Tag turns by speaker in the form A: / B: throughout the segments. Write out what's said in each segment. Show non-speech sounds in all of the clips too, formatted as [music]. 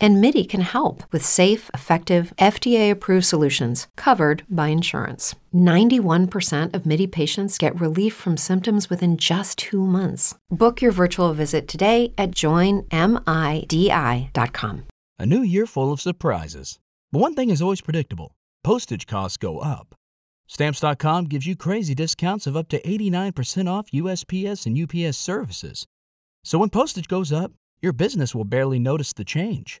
A: And MIDI can help with safe, effective, FDA approved solutions covered by insurance. 91% of MIDI patients get relief from symptoms within just two months. Book your virtual visit today at joinmidi.com.
B: A new year full of surprises. But one thing is always predictable postage costs go up. Stamps.com gives you crazy discounts of up to 89% off USPS and UPS services. So when postage goes up, your business will barely notice the change.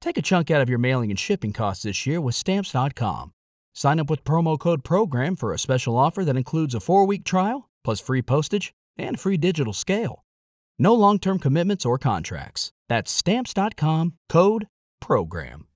B: Take a chunk out of your mailing and shipping costs this year with Stamps.com. Sign up with promo code PROGRAM for a special offer that includes a four week trial, plus free postage and free digital scale. No long term commitments or contracts. That's Stamps.com code PROGRAM.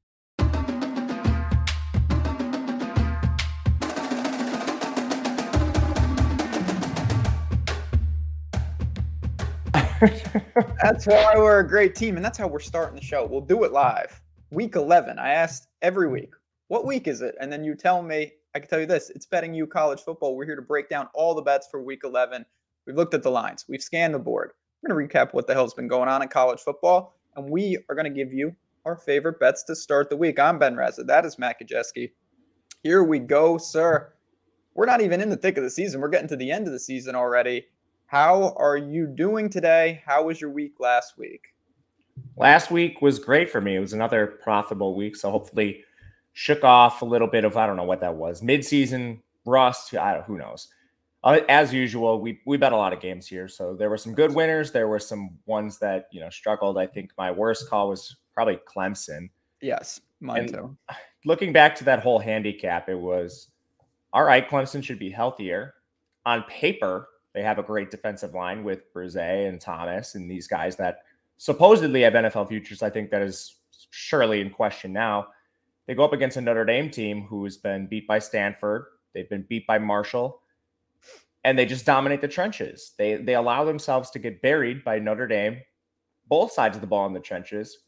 B: [laughs]
C: that's why we're a great team, and that's how we're starting the show. We'll do it live. Week 11. I asked every week, what week is it? And then you tell me, I can tell you this it's betting you college football. We're here to break down all the bets for week 11. We've looked at the lines, we've scanned the board. We're going to recap what the hell's been going on in college football, and we are going to give you our favorite bets to start the week. I'm Ben Reza. That is Matt Kajeski. Here we go, sir. We're not even in the thick of the season. We're getting to the end of the season already. How are you doing today? How was your week last week?
D: Last week was great for me. It was another profitable week. So hopefully shook off a little bit of, I don't know what that was, midseason rust. I don't, who knows. Uh, as usual, we, we bet a lot of games here. So there were some good winners. There were some ones that, you know, struggled. I think my worst call was probably Clemson.
C: Yes, mine and too.
D: Looking back to that whole handicap, it was all right. Clemson should be healthier. On paper, they have a great defensive line with Bresee and Thomas and these guys that supposedly have NFL futures. I think that is surely in question now. They go up against a Notre Dame team who's been beat by Stanford. They've been beat by Marshall, and they just dominate the trenches. They they allow themselves to get buried by Notre Dame, both sides of the ball in the trenches,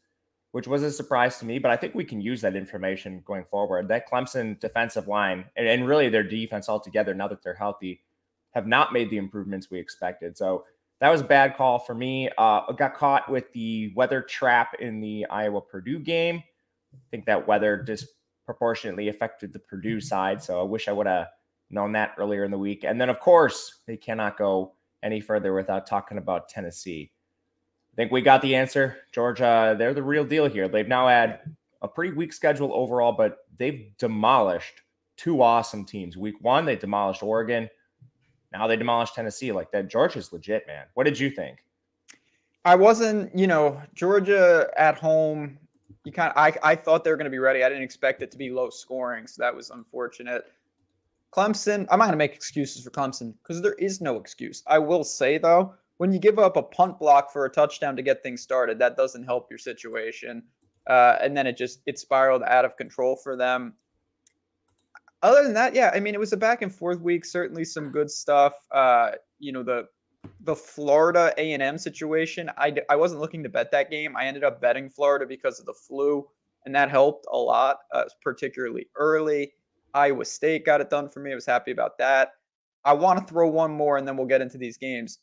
D: which was a surprise to me. But I think we can use that information going forward. That Clemson defensive line and, and really their defense altogether, now that they're healthy, have not made the improvements we expected. So that was a bad call for me. Uh, I got caught with the weather trap in the Iowa Purdue game. I think that weather disproportionately affected the Purdue side. So I wish I would have known that earlier in the week. And then, of course, they cannot go any further without talking about Tennessee. I think we got the answer. Georgia, they're the real deal here. They've now had a pretty weak schedule overall, but they've demolished two awesome teams. Week one, they demolished Oregon. Now they demolished Tennessee. Like that, Georgia's legit, man. What did you think?
C: I wasn't, you know, Georgia at home. You kind of, I, I thought they were going to be ready. I didn't expect it to be low scoring, so that was unfortunate. Clemson, I'm not going to make excuses for Clemson because there is no excuse. I will say though, when you give up a punt block for a touchdown to get things started, that doesn't help your situation. Uh, and then it just it spiraled out of control for them other than that, yeah, I mean, it was a back and forth week. Certainly some good stuff. Uh, you know, the the Florida A and M situation. I I wasn't looking to bet that game. I ended up betting Florida because of the flu, and that helped a lot, uh, particularly early. Iowa State got it done for me. I was happy about that. I want to throw one more, and then we'll get into these games.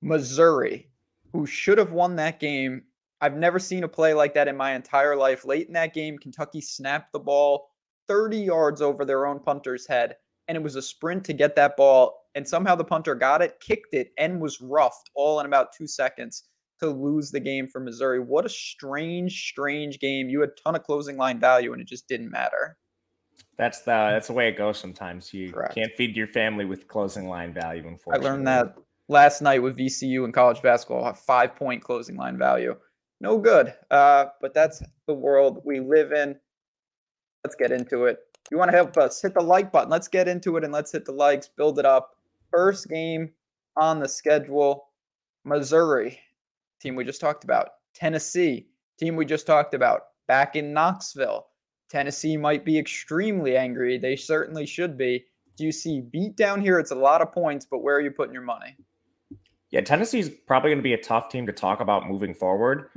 C: Missouri, who should have won that game. I've never seen a play like that in my entire life. Late in that game, Kentucky snapped the ball 30 yards over their own punter's head. And it was a sprint to get that ball. And somehow the punter got it, kicked it, and was roughed all in about two seconds to lose the game for Missouri. What a strange, strange game. You had a ton of closing line value, and it just didn't matter.
D: That's the that's the way it goes sometimes. You Correct. can't feed your family with closing line value, unfortunately.
C: I learned that last night with VCU in college basketball, five point closing line value. no good. Uh, but that's the world we live in. Let's get into it. If You want to help us hit the like button. Let's get into it and let's hit the likes, build it up. First game on the schedule Missouri, team we just talked about. Tennessee, team we just talked about. Back in Knoxville. Tennessee might be extremely angry. They certainly should be. Do you see beat down here? It's a lot of points, but where are you putting your money?
D: Yeah, Tennessee's probably going to be a tough team to talk about moving forward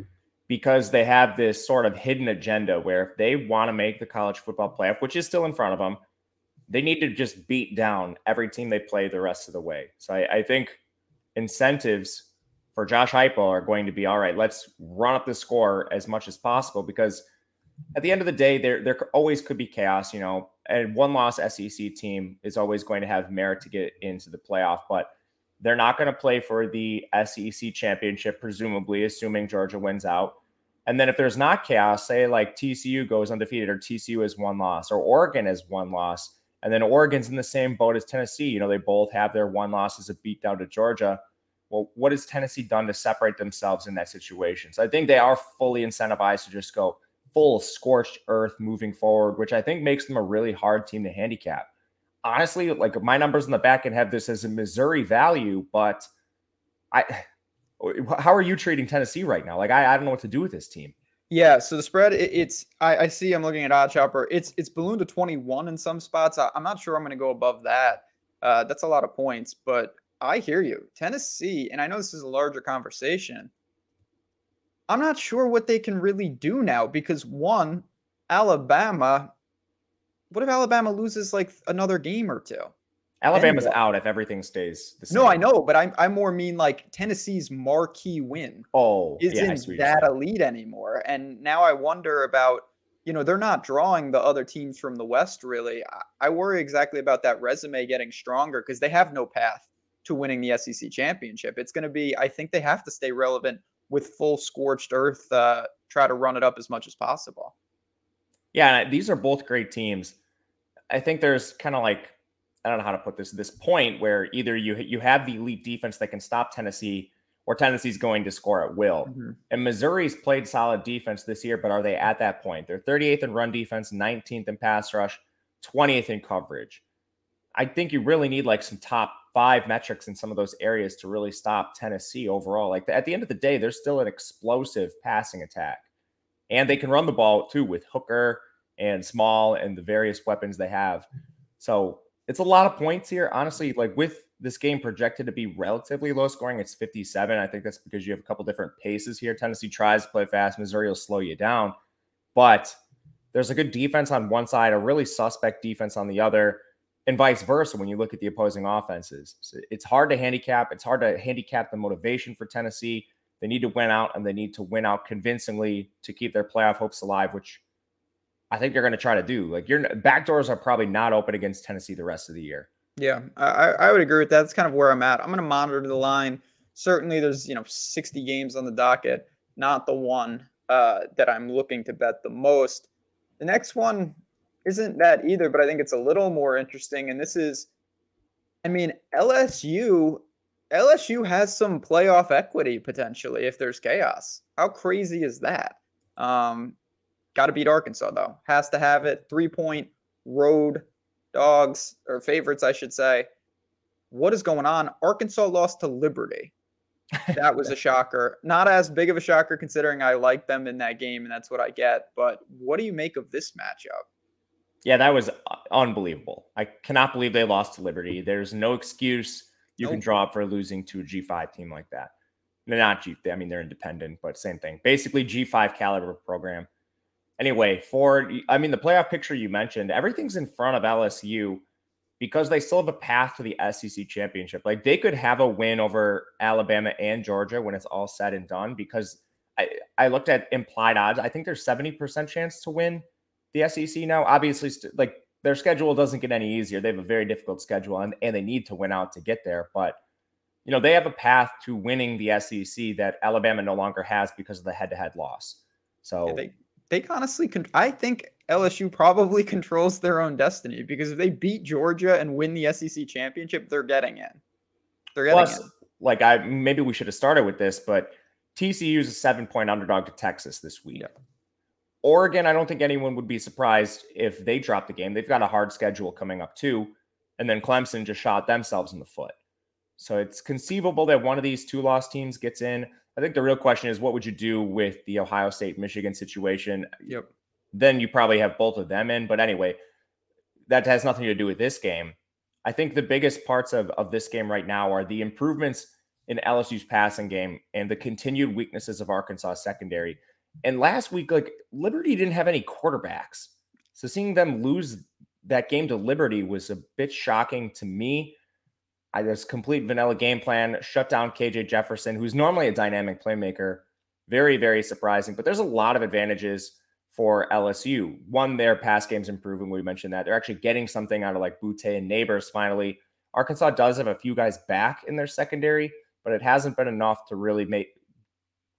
D: because they have this sort of hidden agenda where if they want to make the college football playoff, which is still in front of them, they need to just beat down every team they play the rest of the way. So I, I think incentives for Josh Heupel are going to be all right. Let's run up the score as much as possible because at the end of the day, there there always could be chaos. You know, and one loss SEC team is always going to have merit to get into the playoff, but they're not going to play for the SEC championship, presumably, assuming Georgia wins out. And then if there's not chaos, say like TCU goes undefeated or TCU has one loss or Oregon has one loss, and then Oregon's in the same boat as Tennessee. You know, they both have their one loss as a beat down to Georgia. Well, what has Tennessee done to separate themselves in that situation? So I think they are fully incentivized to just go full scorched earth moving forward, which I think makes them a really hard team to handicap honestly, like my numbers in the back end have this as a Missouri value, but I how are you treating Tennessee right now? Like I, I don't know what to do with this team.
C: Yeah, so the spread it, it's I, I, see I'm looking at OddsShopper. It's it's ballooned to 21 in some spots. I, am not sure I'm going to go above that. Uh, that's a lot of points, but I hear you. Tennessee, and I know this is a larger conversation. I'm not sure what they can really do now because one, Alabama what if Alabama loses like another game or two?
D: Alabama's out if everything stays
C: the same. No, I know, but I'm I more mean like Tennessee's marquee win.
D: Oh,
C: isn't yeah, that elite anymore? And now I wonder about you know they're not drawing the other teams from the West really. I, I worry exactly about that resume getting stronger because they have no path to winning the SEC championship. It's going to be I think they have to stay relevant with full scorched earth. Uh, try to run it up as much as possible.
D: Yeah, these are both great teams. I think there's kind of like I don't know how to put this this point where either you you have the elite defense that can stop Tennessee or Tennessee's going to score at will. Mm-hmm. And Missouri's played solid defense this year, but are they at that point? They're 38th in run defense, 19th in pass rush, 20th in coverage. I think you really need like some top five metrics in some of those areas to really stop Tennessee overall. Like at the end of the day, they're still an explosive passing attack. And they can run the ball too with Hooker and Small and the various weapons they have. So it's a lot of points here. Honestly, like with this game projected to be relatively low scoring, it's 57. I think that's because you have a couple different paces here. Tennessee tries to play fast, Missouri will slow you down. But there's a good defense on one side, a really suspect defense on the other, and vice versa when you look at the opposing offenses. So it's hard to handicap. It's hard to handicap the motivation for Tennessee. They need to win out and they need to win out convincingly to keep their playoff hopes alive, which I think they're going to try to do. Like your back doors are probably not open against Tennessee the rest of the year.
C: Yeah, I, I would agree with that. That's kind of where I'm at. I'm going to monitor the line. Certainly, there's you know 60 games on the docket, not the one uh, that I'm looking to bet the most. The next one isn't that either, but I think it's a little more interesting. And this is, I mean, LSU. LSU has some playoff equity potentially if there's chaos. How crazy is that? Um, Got to beat Arkansas though. Has to have it. Three point road dogs or favorites, I should say. What is going on? Arkansas lost to Liberty. [laughs] That was a shocker. Not as big of a shocker considering I like them in that game and that's what I get. But what do you make of this matchup?
D: Yeah, that was uh, unbelievable. I cannot believe they lost to Liberty. There's no excuse you nope. can draw up for losing to a G5 team like that. They're not G. I mean, they're independent, but same thing. Basically, G5 caliber program. Anyway, for I mean the playoff picture you mentioned, everything's in front of LSU because they still have a path to the SEC championship. Like they could have a win over Alabama and Georgia when it's all said and done because I, I looked at implied odds. I think there's 70% chance to win the SEC now. Obviously, st- like their schedule doesn't get any easier. They have a very difficult schedule and, and they need to win out to get there. But, you know, they have a path to winning the SEC that Alabama no longer has because of the head to head loss. So
C: yeah, they, they honestly can. I think LSU probably [laughs] controls their own destiny because if they beat Georgia and win the SEC championship, they're getting in. They're getting
D: Plus, in. like I maybe we should have started with this, but TCU is a seven point underdog to Texas this week. Oregon, I don't think anyone would be surprised if they drop the game. They've got a hard schedule coming up too. And then Clemson just shot themselves in the foot. So it's conceivable that one of these two loss teams gets in. I think the real question is what would you do with the Ohio State Michigan situation?
C: Yep.
D: Then you probably have both of them in. But anyway, that has nothing to do with this game. I think the biggest parts of, of this game right now are the improvements in LSU's passing game and the continued weaknesses of Arkansas secondary. And last week, like Liberty didn't have any quarterbacks. So seeing them lose that game to Liberty was a bit shocking to me. Just complete vanilla game plan, shut down KJ Jefferson, who's normally a dynamic playmaker. Very, very surprising. But there's a lot of advantages for LSU. One, their pass game's improving. We mentioned that. They're actually getting something out of like Boutte and Nabers finally. Arkansas does have a few guys back in their secondary, but it hasn't been enough to really make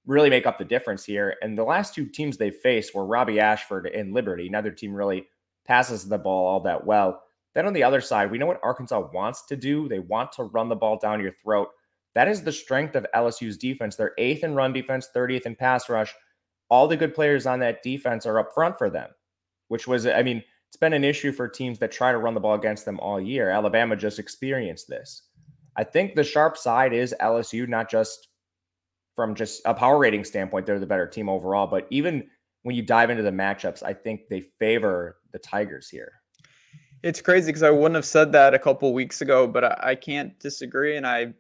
D: really make up the difference here. And the last two teams they faced were Robby Ashford and Liberty. Neither team really passes the ball all that well. Then on the other side, we know what Arkansas wants to do. They want to run the ball down your throat. That is the strength of LSU's defense. They're eighth in run defense, 30th in pass rush. All the good players on that defense are up front for them, which was, I mean, it's been an issue for teams that try to run the ball against them all year. Alabama just experienced this. I think the sharp side is LSU, not just from just a power rating standpoint, they're the better team overall. But even when you dive into the matchups, I think they favor the Tigers here.
C: It's crazy because I wouldn't have said that a couple weeks ago, but I, I, can't disagree. And I,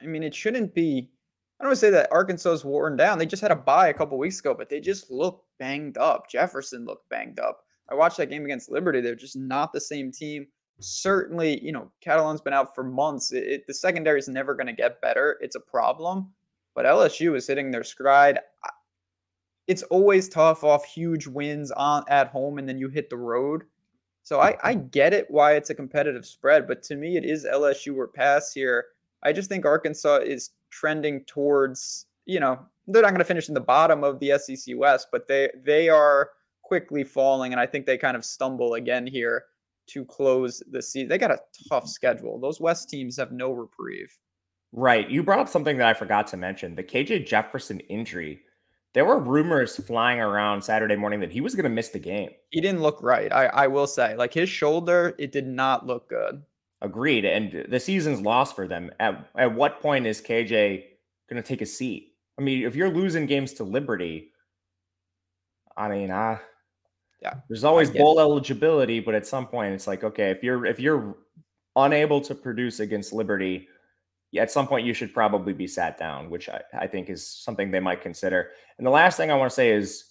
C: I mean, it shouldn't be. I don't want to say that Arkansas's worn down. They just had a bye a couple weeks ago, but they just look banged up. Jefferson looked banged up. I watched that game against Liberty. They're just not the same team. Certainly, you know, Catalon's been out for months. It, it, the secondary is never going to get better. It's a problem but LSU is hitting their stride. It's always tough off huge wins on at home and then you hit the road. So I, I get it why it's a competitive spread, but to me it is LSU or pass here. I just think Arkansas is trending towards, you know, they're not going to finish in the bottom of the SEC West, but they they are quickly falling, and I think they kind of stumble again here to close the season. They got a tough schedule. Those West teams have no reprieve.
D: Right. You brought up something that I forgot to mention the KJ Jefferson injury. There were rumors flying around Saturday morning that he was going to miss the game.
C: He didn't look right. I, I will say, like his shoulder, it did not look good.
D: Agreed. And the season's lost for them. At, at what point is KJ going to take a seat? I mean, if you're losing games to Liberty, I mean, uh, yeah, there's always bowl it. eligibility, but at some point, it's like, okay, if you're if you're unable to produce against Liberty, at some point you should probably be sat down, which I, I think is something they might consider. And the last thing I want to say is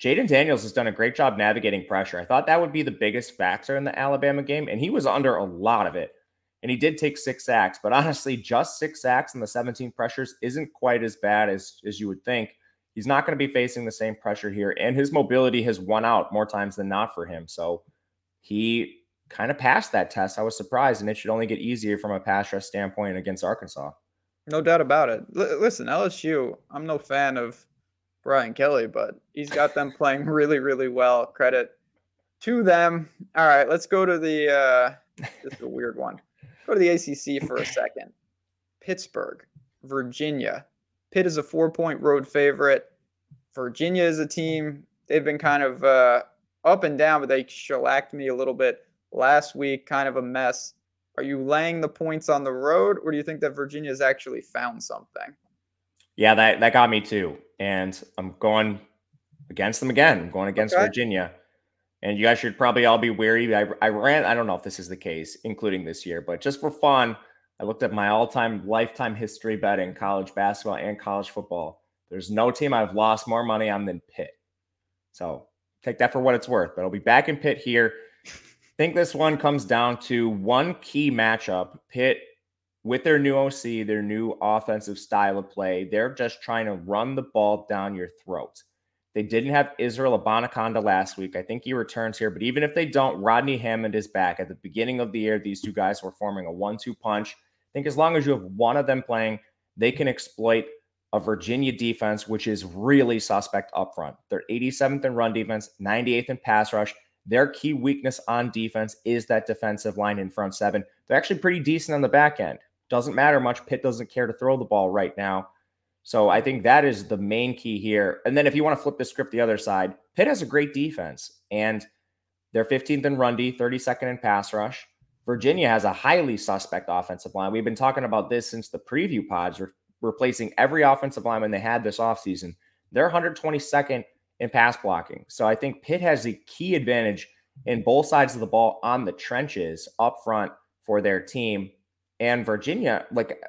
D: Jayden Daniels has done a great job navigating pressure. I thought that would be the biggest factor in the Alabama game, and he was under a lot of it. And he did take six sacks, but honestly, just six sacks and the 17 pressures isn't quite as bad as, as you would think. He's not going to be facing the same pressure here, and his mobility has won out more times than not for him. So he kind of passed that test. I was surprised, and it should only get easier from a pass rush standpoint against Arkansas.
C: No doubt about it. L- listen, LSU, I'm no fan of Brian Kelly, but he's got them [laughs] playing really, really well. Credit to them. All right, let's go to the uh [laughs] this is a weird one. Go to the ACC for a second. Pittsburgh, Virginia. Pitt is a four-point road favorite. Virginia is a team. They've been kind of uh, up and down, but they shellacked me a little bit last week, kind of a mess. Are you laying the points on the road, or do you think that Virginia's actually found something?
D: Yeah, that, that got me too. And I'm going against them again. I'm going against okay. Virginia. And you guys should probably all be wary. I, I ran, I don't know if this is the case, including this year, but just for fun, I looked at my all time lifetime history betting college basketball and college football. There's no team I've lost more money on than Pitt. So take that for what it's worth. But I'll be back in Pitt here think this one comes down to one key matchup. Pitt with their new OC, their new offensive style of play, they're just trying to run the ball down your throat. They didn't have Israel Abanikanda last week. I think he returns here, but even if they don't, Rodney Hammond is back. At the beginning of the year, these two guys were forming a one two punch. I think as long as you have one of them playing, they can exploit a Virginia defense, which is really suspect up front. They're 87th in run defense, 98th in pass rush. Their key weakness on defense is that defensive line in front seven. They're actually pretty decent on the back end. Doesn't matter much. Pitt doesn't care to throw the ball right now. So I think that is the main key here. And then if you want to flip the script the other side, Pitt has a great defense and they're 15th in run D, 32nd in pass rush. Virginia has a highly suspect offensive line. We've been talking about this since the preview pods, re- replacing every offensive lineman they had this offseason. They're 122nd in pass blocking. So I think Pitt has the key advantage in both sides of the ball on the trenches up front for their team. And Virginia, like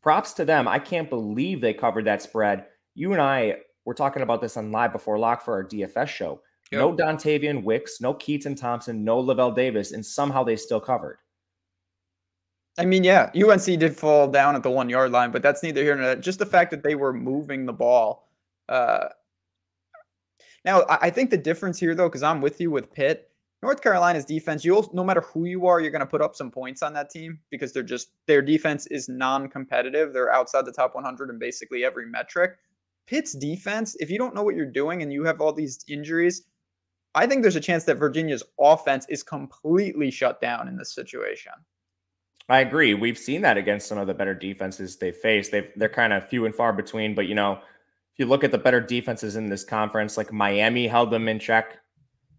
D: props to them. I can't believe they covered that spread. You and I were talking about this on Live Before Lock for our DFS show. Yep. No Dontayvion Wicks, no Keytaon Thompson, no Lavel Davis, and somehow they still covered.
C: I mean, yeah, UNC did fall down at the one yard line, but that's neither here nor there. Just the fact that they were moving the ball. Uh, now, I think the difference here, though, because I'm with you with Pitt, North Carolina's defense, you'll no matter who you are, you're going to put up some points on that team because they're just their defense is non-competitive. They're outside the top 100 in basically every metric. Pitt's defense, if you don't know what you're doing and you have all these injuries, I think there's a chance that Virginia's offense is completely shut down in this situation.
D: I agree. We've seen that against some of the better defenses they face. They they're kind of few and far between, but you know, you look at the better defenses in this conference, like Miami held them in check.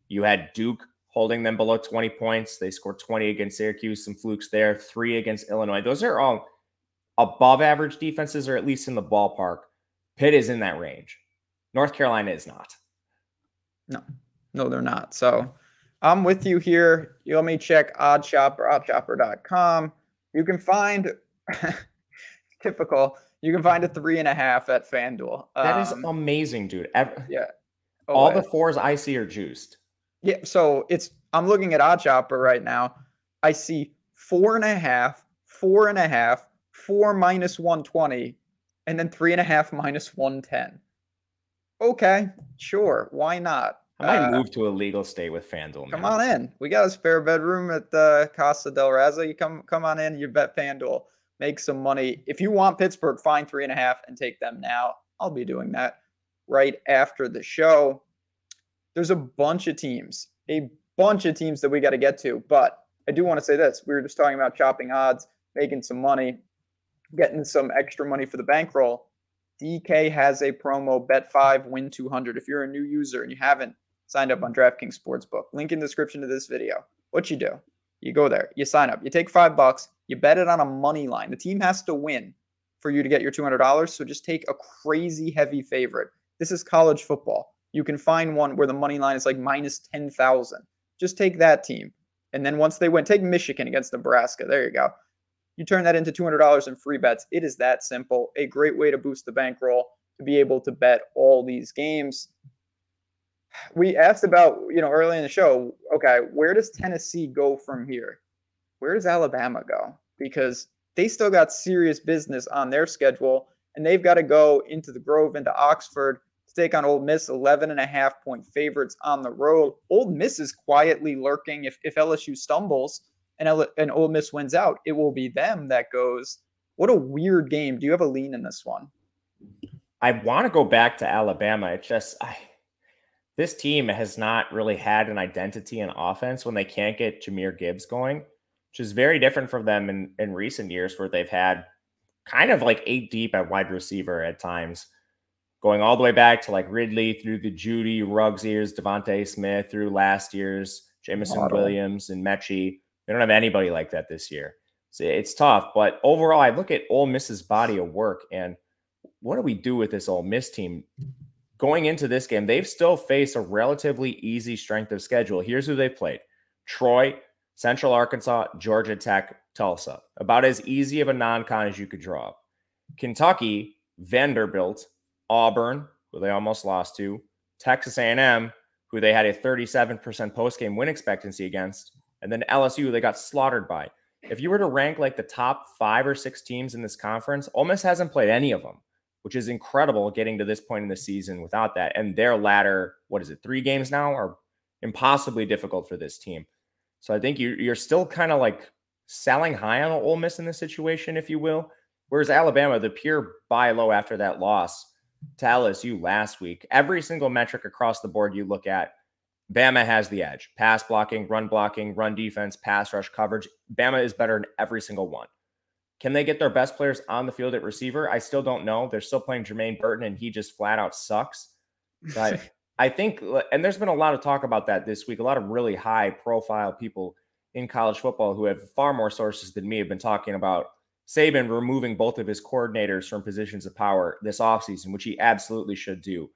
D: You had Duke holding them below 20 points. They scored 20 against Syracuse, some flukes there, three against Illinois. Those are all above average defenses, or at least in the ballpark. Pitt is in that range. North Carolina is not.
C: No, no, they're not. So I'm with you here. You let me check OddsShopper, oddshopper.com. You can find [laughs] typical. You can find a three and a half at FanDuel.
D: That is um, amazing, dude. Every, yeah. Oh, all the fours I see are juiced.
C: Yeah, so it's I'm looking at OddsShopper right now. I see four and a half, four and a half, four minus 120, and then three and a half minus 110. Okay, sure. Why not?
D: I might uh, move to a legal state with FanDuel.
C: Come on in. We got a spare bedroom at the Casa del Raza. You come come on in. You bet FanDuel. Make some money. If you want Pittsburgh, find three and a half and take them now. I'll be doing that right after the show there's a bunch of teams, a bunch of teams that we got to get to. But I do want to say this: we were just talking about chopping odds, making some money, getting some extra money for the bankroll. DK has a promo bet five win 200. If you're a new user and you haven't signed up on DraftKings Sportsbook, link in the description of this video. What you do? You go there, you sign up, you take five bucks, you bet it on a money line. The team has to win for you to get your $200. So just take a crazy heavy favorite. This is college football you can find one where the money line is like minus 10,000. Just take that team. And then once they win, take Michigan against Nebraska. There you go. You turn that into $200 in free bets. It is that simple. A great way to boost the bankroll to be able to bet all these games. We asked about, you know, early in the show, okay, where does Tennessee go from here? Where does Alabama go? Because they still got serious business on their schedule and they've got to go into the Grove, into Oxford to take on Ole Miss, 11 and a half point favorites on the road. Ole Miss is quietly lurking. If, if LSU stumbles and, L- and Ole Miss wins out, it will be them that goes. What a weird game. Do you have a lean in this one?
D: I want to go back to Alabama. It just, I, this team has not really had an identity in offense when they can't get Jahmyr Gibbs going, which is very different from them in, in recent years where they've had kind of like eight deep at wide receiver at times going all the way back to like Ridley through the Jeudy, Ruggs years, DeVonta Smith through last year's Jameson Williams and Metchie. They don't have anybody like that this year. So it's tough. But overall, I look at Ole Miss's body of work and what do we do with this Ole Miss team? Going into this game, they've still faced a relatively easy strength of schedule. Here's who they played Troy, Central Arkansas, Georgia Tech, Tulsa. About as easy of a non con as you could draw. Kentucky, Vanderbilt, Auburn, who they almost lost to, Texas A&M, who they had a 37% post-game win expectancy against, and then LSU, who they got slaughtered by. If you were to rank like the top five or six teams in this conference, Ole Miss hasn't played any of them, which is incredible getting to this point in the season without that. And their latter, what is it, three games now are impossibly difficult for this team. So I think you're, you're still kind of like selling high on Ole Miss in this situation, if you will. Whereas Alabama, the pure buy low after that loss, to LSU last week. Every single metric across the board you look at, Bama has the edge. Pass blocking, run blocking, run defense, pass rush coverage. Bama is better in every single one. Can they get their best players on the field at receiver? I still don't know. They're still playing Jermaine Burton, and he just flat out sucks. But [laughs] I think, and there's been a lot of talk about that this week. A lot of really high profile people in college football who have far more sources than me have been talking about Saban removing both of his coordinators from positions of power this offseason, which he absolutely should do.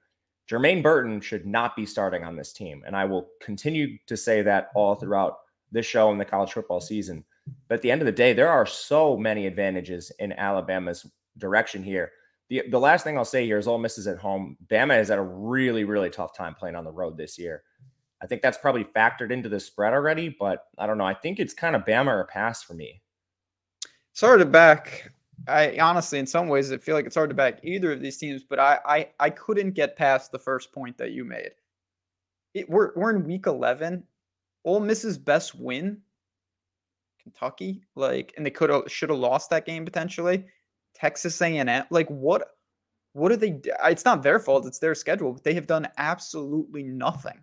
D: Jermaine Burton should not be starting on this team. And I will continue to say that all throughout this show and the college football season. But at the end of the day, there are so many advantages in Alabama's direction here. The, the last thing I'll say here is Ole Miss is at home. Bama has had a really, really tough time playing on the road this year. I think that's probably factored into the spread already, but I don't know. I think it's kind of Bama or pass for me.
C: It's hard to back. I honestly, in some ways, I feel like it's hard to back either of these teams, but I I, I couldn't get past the first point that you made. It, we're we're in week eleven. Ole Miss's best win, Kentucky, like, and they could have uh, should have lost that game potentially. Texas A&M, like what? What are they? Uh, it's not their fault. It's their schedule. But they have done absolutely nothing.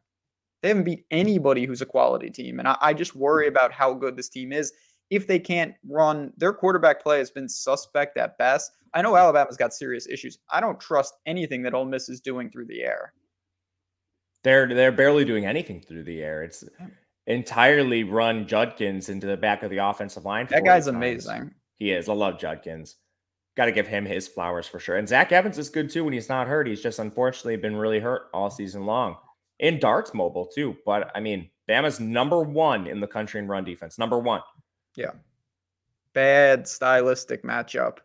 C: They haven't beat anybody who's a quality team, and I, I just worry about how good this team is if they can't run. Their quarterback play has been suspect at best. I know Alabama's got serious issues. I don't trust anything that Ole Miss is doing through the air.
D: They're they're barely doing anything through the air. It's entirely run Judkins into the back of the offensive line.
C: That guy's amazing.
D: He is. I love Judkins. Got to give him his flowers for sure. And Zach Evans is good too when he's not hurt. He's just unfortunately been really hurt all season long. In Dart's mobile too. But I mean, Bama's number one in the country in run defense. Number one.
C: Yeah. Bad stylistic matchup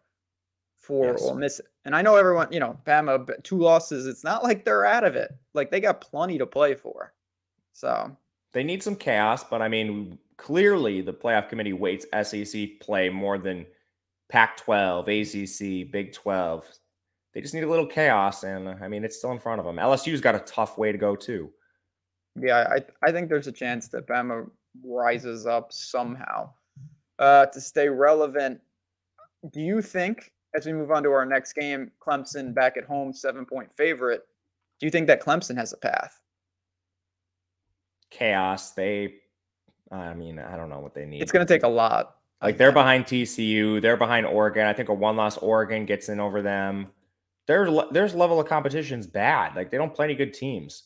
C: for yes. Ole Miss. And I know everyone, you know, Bama, two losses. It's not like they're out of it. Like they got plenty to play for. So
D: they need some chaos, but I mean, clearly the playoff committee weights SEC play more than Pac 12, ACC, Big 12. They just need a little chaos. And I mean, it's still in front of them. LSU's got a tough way to go, too.
C: Yeah, I, I think there's a chance that Bama rises up somehow uh, to stay relevant. Do you think, as we move on to our next game, Clemson back at home, seven point favorite, do you think that Clemson has a path?
D: Chaos. They, I mean, I don't know what they need.
C: It's going to take a lot.
D: Like they're behind TCU, they're behind Oregon. I think a one loss Oregon gets in over them. Their there's level of competition's bad. Like they don't play any good teams,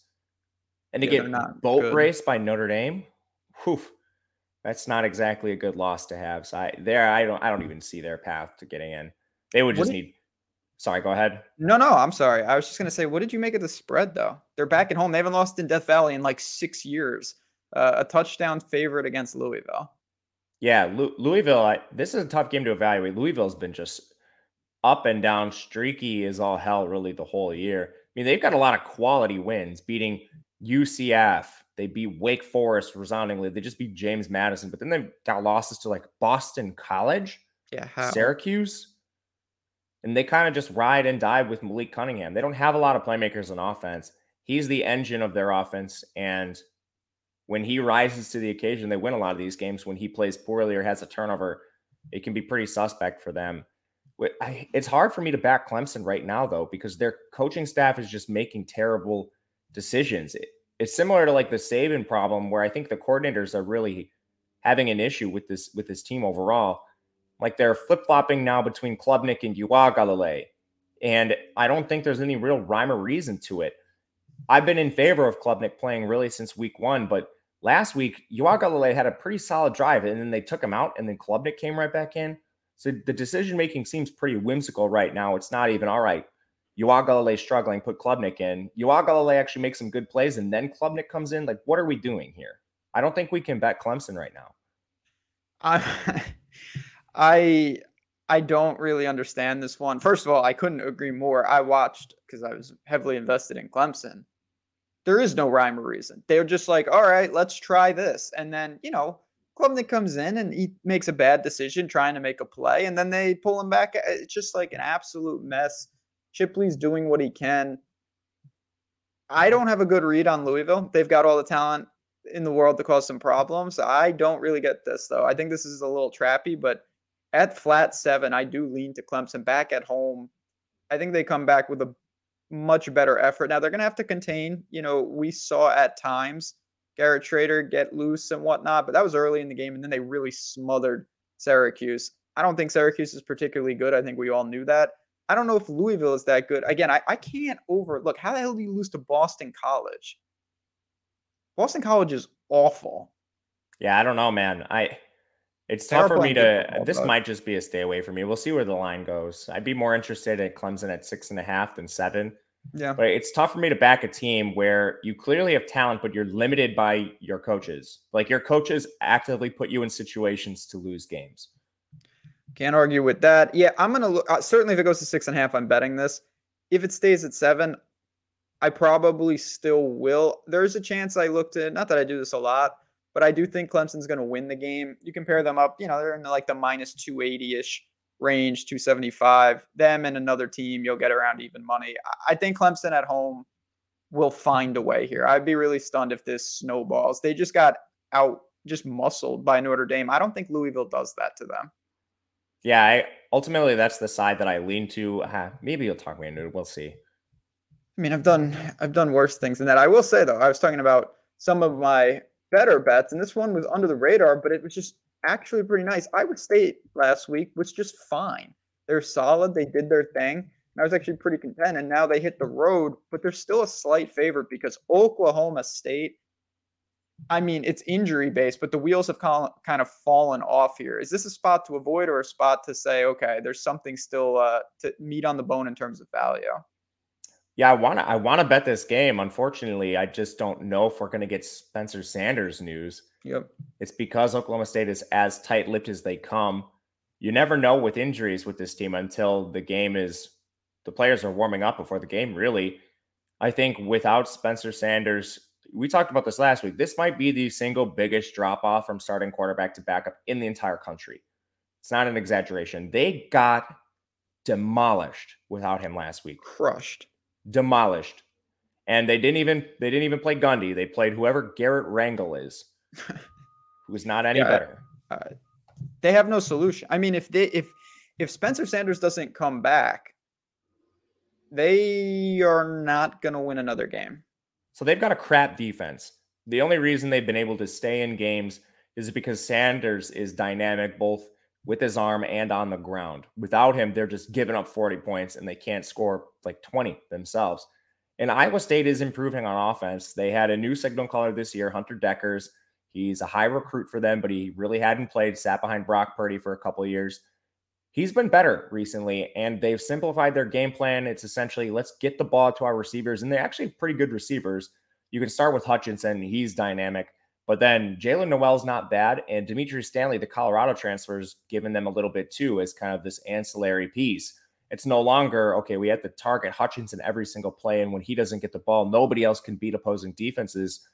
D: and to yeah, get boat good. race by Notre Dame, whew, that's not exactly a good loss to have. So I, there, I don't, I don't even see their path to getting in. They would just need. Sorry, go ahead.
C: No, no, I'm sorry. I was just gonna say, what did you make of the spread though? They're back at home. They haven't lost in Death Valley in like six years. Uh, a touchdown favorite against Louisville.
D: Yeah, Louisville. I, this is a tough game to evaluate. Louisville's been just up and down, streaky as all hell, really the whole year. I mean, they've got a lot of quality wins, beating UCF. They beat Wake Forest resoundingly. They just beat James Madison, but then they've got losses to like Boston College,
C: yeah,
D: how? Syracuse, and they kind of just ride and die with Malik Cunningham. They don't have a lot of playmakers on offense. He's the engine of their offense, and when he rises to the occasion, they win a lot of these games. When he plays poorly or has a turnover, it can be pretty suspect for them. It's hard for me to back Clemson right now, though, because their coaching staff is just making terrible decisions it's similar to like the Saban problem where I think the coordinators are really having an issue with this with this team overall. Like they're flip flopping now between Klubnik and Uiagalelei, and I don't think there's any real rhyme or reason to it. I've been in favor of Klubnik playing really since week one, but last week Uiagalelei had a pretty solid drive, and then they took him out, and then Klubnik came right back in. So the decision making seems pretty whimsical right now. It's not even all right. Uiagalelei struggling, put Klubnik in. Uiagalelei actually makes some good plays, and then Klubnik comes in. Like, what are we doing here? I don't think we can bet Clemson right now. [laughs]
C: I, I, I don't really understand this one. First of all, I couldn't agree more. I watched because I was heavily invested in Clemson. There is no rhyme or reason. They're just like, all right, let's try this, and then you know, Clemson comes in and he makes a bad decision trying to make a play, and then they pull him back. Eh, it's just like an absolute mess Chipley's doing what he can. I don't have a good read on Louisville. They've got all the talent in the world to cause some problems. I don't really get this though. I think this is a little trappy, but at flat seven, I do lean to Clemson back at home. I think they come back with a much better effort. Now they're going to have to contain. You know, we saw at times Garrett Shrader get loose and whatnot, but that was early in the game, and then they really smothered Syracuse. I don't think Syracuse is particularly good. I think we all knew that. I don't know if Louisville is that good. Again, I, I can't overlook how the hell do you lose to Boston College? Boston College is awful.
D: Yeah, I don't know, man. I it's tough for me to. This might just be a stay away for me. We'll see where the line goes. I'd be more interested at Clemson at six and a half than seven.
C: Yeah,
D: but it's tough for me to back a team where you clearly have talent, but you're limited by your coaches. Like your coaches actively put you in situations to lose games.
C: Can't argue with that. Yeah, I'm gonna look. Uh, certainly, if it goes to six and a half, I'm betting this. If it stays at seven, I probably still will. There's a chance I looked at. Not that I do this a lot, but I do think Clemson's going to win the game. You compare them up. You know, they're in the, like the minus 280 ish range, 275. Them and another team, you'll get around even money. I think Clemson at home will find a way here. I'd be really stunned if this snowballs. They just got out, just muscled by Notre Dame. I don't think Louisville does that to them.
D: Yeah, I, ultimately that's the side that I lean to. Uh, maybe you'll talk me into it. We'll see.
C: I mean, I've done I've done worse things than that. I will say though, I was talking about some of my better bets, and this one was under the radar, but it was just actually pretty nice. Iowa State last week was just fine. They're solid. They did their thing. And I was actually pretty content. And now they hit the road, but they're still a slight favorite because Oklahoma State I mean, it's injury based, but the wheels have kind of fallen off here. Is this a spot to avoid or a spot to say, okay, there's something still uh, to meet on the bone in terms of value?
D: Yeah, I want to. I want to bet this game. Unfortunately, I just don't know if we're going to get Spencer Sanders news.
C: Yep,
D: it's because Oklahoma State is as tight-lipped as they come. You never know with injuries with this team until the game is. The players are warming up before the game. Really, I think without Spencer Sanders, we talked about this last week. This might be the single biggest drop off from starting quarterback to backup in the entire country. It's not an exaggeration. They got demolished without him last week.
C: Crushed.
D: Demolished. And they didn't even they didn't even play Gundy. They played whoever Garrett Rangel is, [laughs] who's not any yeah, better. Uh,
C: they have no solution. I mean, if they if if Spencer Sanders doesn't come back, they are not going to win another game.
D: So they've got a crap defense. The only reason they've been able to stay in games is because Sanders is dynamic both with his arm and on the ground. Without him, they're just giving up 40 points and they can't score like 20 themselves. And Iowa State is improving on offense. They had a new signal caller this year, Hunter Dekkers. He's a high recruit for them, but he really hadn't played, sat behind Brock Purdy for a couple years. He's been better recently, and they've simplified their game plan. It's essentially let's get the ball to our receivers, and they're actually pretty good receivers. You can start with Hutchinson, he's dynamic. But then Jaylin Noel's not bad. And Dimitri Stanley, the Colorado transfer, transfers, given them a little bit too as kind of this ancillary piece. It's no longer, okay, we have to target Hutchinson every single play. And when he doesn't get the ball, nobody else can beat opposing defenses.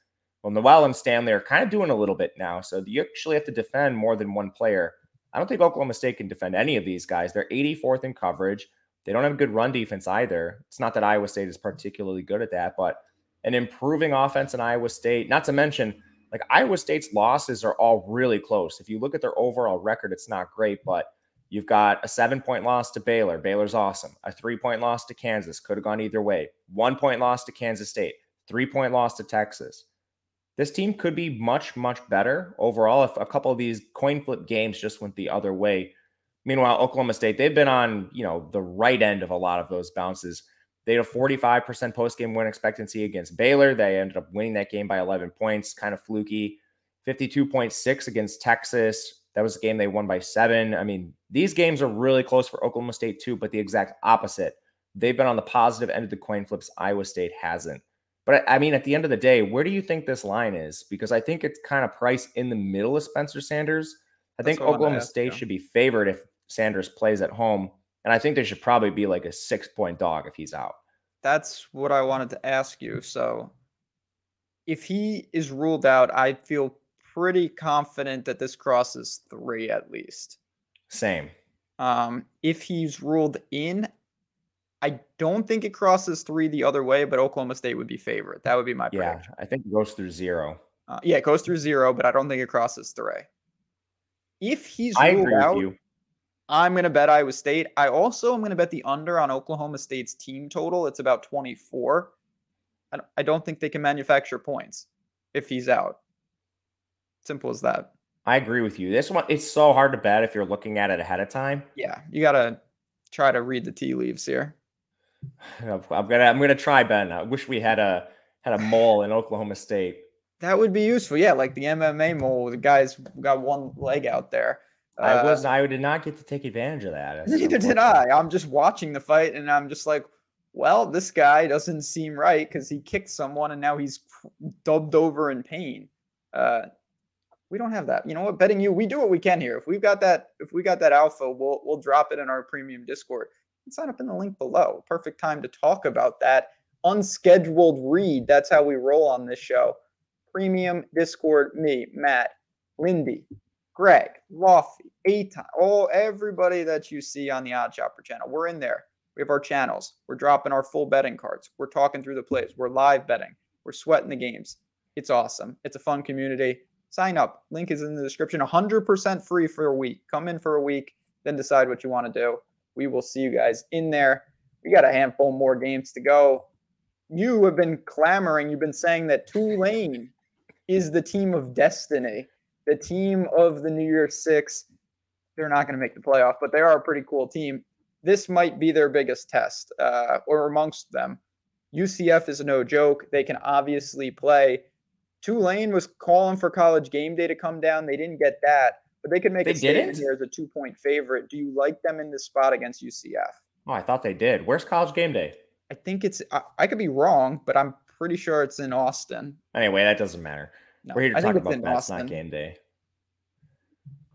D: Well, Nowell and Stanley are kind of doing a little bit now. So you actually have to defend more than one player. I don't think Oklahoma State can defend any of these guys. They're 84th in coverage. They don't have a good run defense either. It's not that Iowa State is particularly good at that, but an improving offense in Iowa State, not to mention like Iowa State's losses are all really close. If you look at their overall record, it's not great, but you've got a seven point loss to Baylor. Baylor's awesome. A three point loss to Kansas. Could have gone either way. One point loss to Kansas State. Three point loss to Texas. This team could be much, much better overall if a couple of these coin flip games just went the other way. Meanwhile, Oklahoma State, they've been on, you know, the right end of a lot of those bounces. They had a 45% post game win expectancy against Baylor. They ended up winning that game by 11 points, kind of fluky. 52.6 against Texas. That was a game they won by seven. I mean, these games are really close for Oklahoma State, too, but the exact opposite. They've been on the positive end of the coin flips. Iowa State hasn't. But I mean, at the end of the day, where do you think this line is? Because I think it's kind of priced in the middle of Spencer Sanders. I That's think Oklahoma State should be favored if Sanders plays at home. And I think there should probably be like a six point dog if he's out.
C: That's what I wanted to ask you. So if he is ruled out, I feel pretty confident that this crosses three at least.
D: Same.
C: Um, if he's ruled in, I don't think it crosses three the other way, but Oklahoma State would be favorite. That would be my
D: yeah. I think it goes through zero.
C: Uh, yeah, it goes through zero, but I don't think it crosses three. If he's
D: ruled out,
C: I'm going to bet Iowa State. I also am going to bet the under on Oklahoma State's team total. It's about 24. I don't think they can manufacture points if he's out. Simple as that.
D: I agree with you. This one, it's so hard to bet if you're looking at it ahead of time.
C: Yeah, you gotta try to read the tea leaves here. [sighs]
D: I'm gonna I'm gonna try Ben. I wish we had a had a mole in Oklahoma State.
C: That would be useful. Yeah, like the MMA mole. The guy's got one leg out there.
D: I was uh, I did not get to take advantage of that.
C: Neither did I. I'm just watching the fight and I'm just like, well, this guy doesn't seem right because he kicked someone and now he's dubbed over in pain. Uh, we don't have that. You know what? Betting you, we do what we can here. If we've got that, if we got that alpha, we'll we'll drop it in our premium Discord. Sign up in the link below. Perfect time to talk about that unscheduled read. That's how we roll on this show. Premium Discord, me, Matt, Lindy, Greg, Lofty, Aton, all everybody that you see on the OddsShopper channel. We're in there. We have our channels. We're dropping our full betting cards. We're talking through the plays. We're live betting. We're sweating the games. It's awesome. It's a fun community. Sign up. Link is in the description. 100% free for a week. Come in for a week, then decide what you want to do. We will see you guys in there. We got a handful more games to go. You have been clamoring. You've been saying that Tulane is the team of destiny, the team of the New Year Six. They're not going to make the playoff, but they are a pretty cool team. This might be their biggest test, uh, or amongst them. UCF is no joke. They can obviously play. Tulane was calling for college game day to come down. They didn't get that, but they could make they a statement didn't? here as a two point favorite. Do you like them in this spot against UCF?
D: Oh, I thought they did. Where's college game day?
C: I think it's, I, I could be wrong, but I'm pretty sure it's in Austin.
D: Anyway, that doesn't matter. No, We're here to I talk about That's not game day.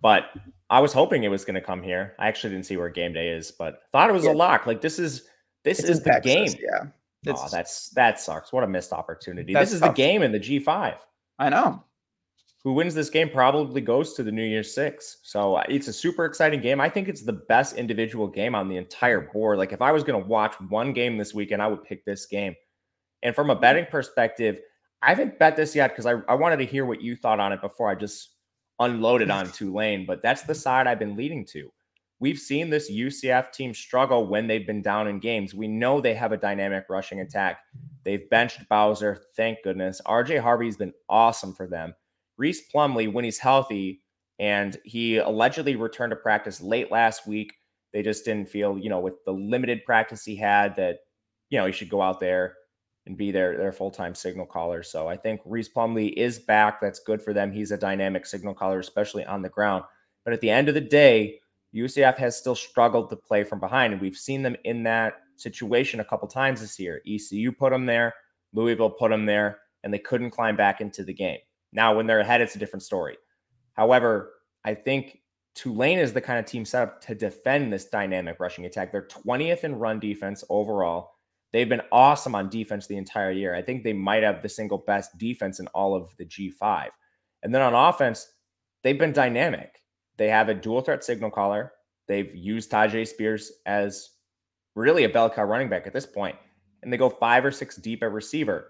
D: But I was hoping it was going to come here. I actually didn't see where game day is, but thought it was yeah. a lock. Like this is this it's is the Texas, game.
C: Yeah.
D: It's, oh, that's that sucks. What a missed opportunity. This is tough. the game in the G5.
C: I know.
D: Who wins this game probably goes to the New Year's Six. So uh, it's a super exciting game. I think it's the best individual game on the entire board. Like if I was going to watch one game this weekend, I would pick this game. And from a mm-hmm. betting perspective, I haven't bet this yet because I, I wanted to hear what you thought on it before I just unloaded on Tulane. But that's the side I've been leading to. We've seen this UCF team struggle when they've been down in games. We know they have a dynamic rushing attack. They've benched Bowser, thank goodness. RJ Harvey's been awesome for them. Rhys Plumlee, when he's healthy, and he allegedly returned to practice late last week. They just didn't feel, you know, with the limited practice he had, that you know he should go out there and be their their full time signal caller. So I think Rhys Plumlee is back. That's good for them. He's a dynamic signal caller, especially on the ground. But at the end of the day, UCF has still struggled to play from behind, and we've seen them in that situation a couple times this year. ECU put them there, Louisville put them there, and they couldn't climb back into the game. Now, when they're ahead, it's a different story. However, I think Tulane is the kind of team set up to defend this dynamic rushing attack. They're 20th in run defense overall. They've been awesome on defense the entire year. I think they might have the single best defense in all of the G5. And then on offense, they've been dynamic. They have a dual threat signal caller. They've used Tyjae Spears as really a bell cow running back at this point, and they go five or six deep at receiver.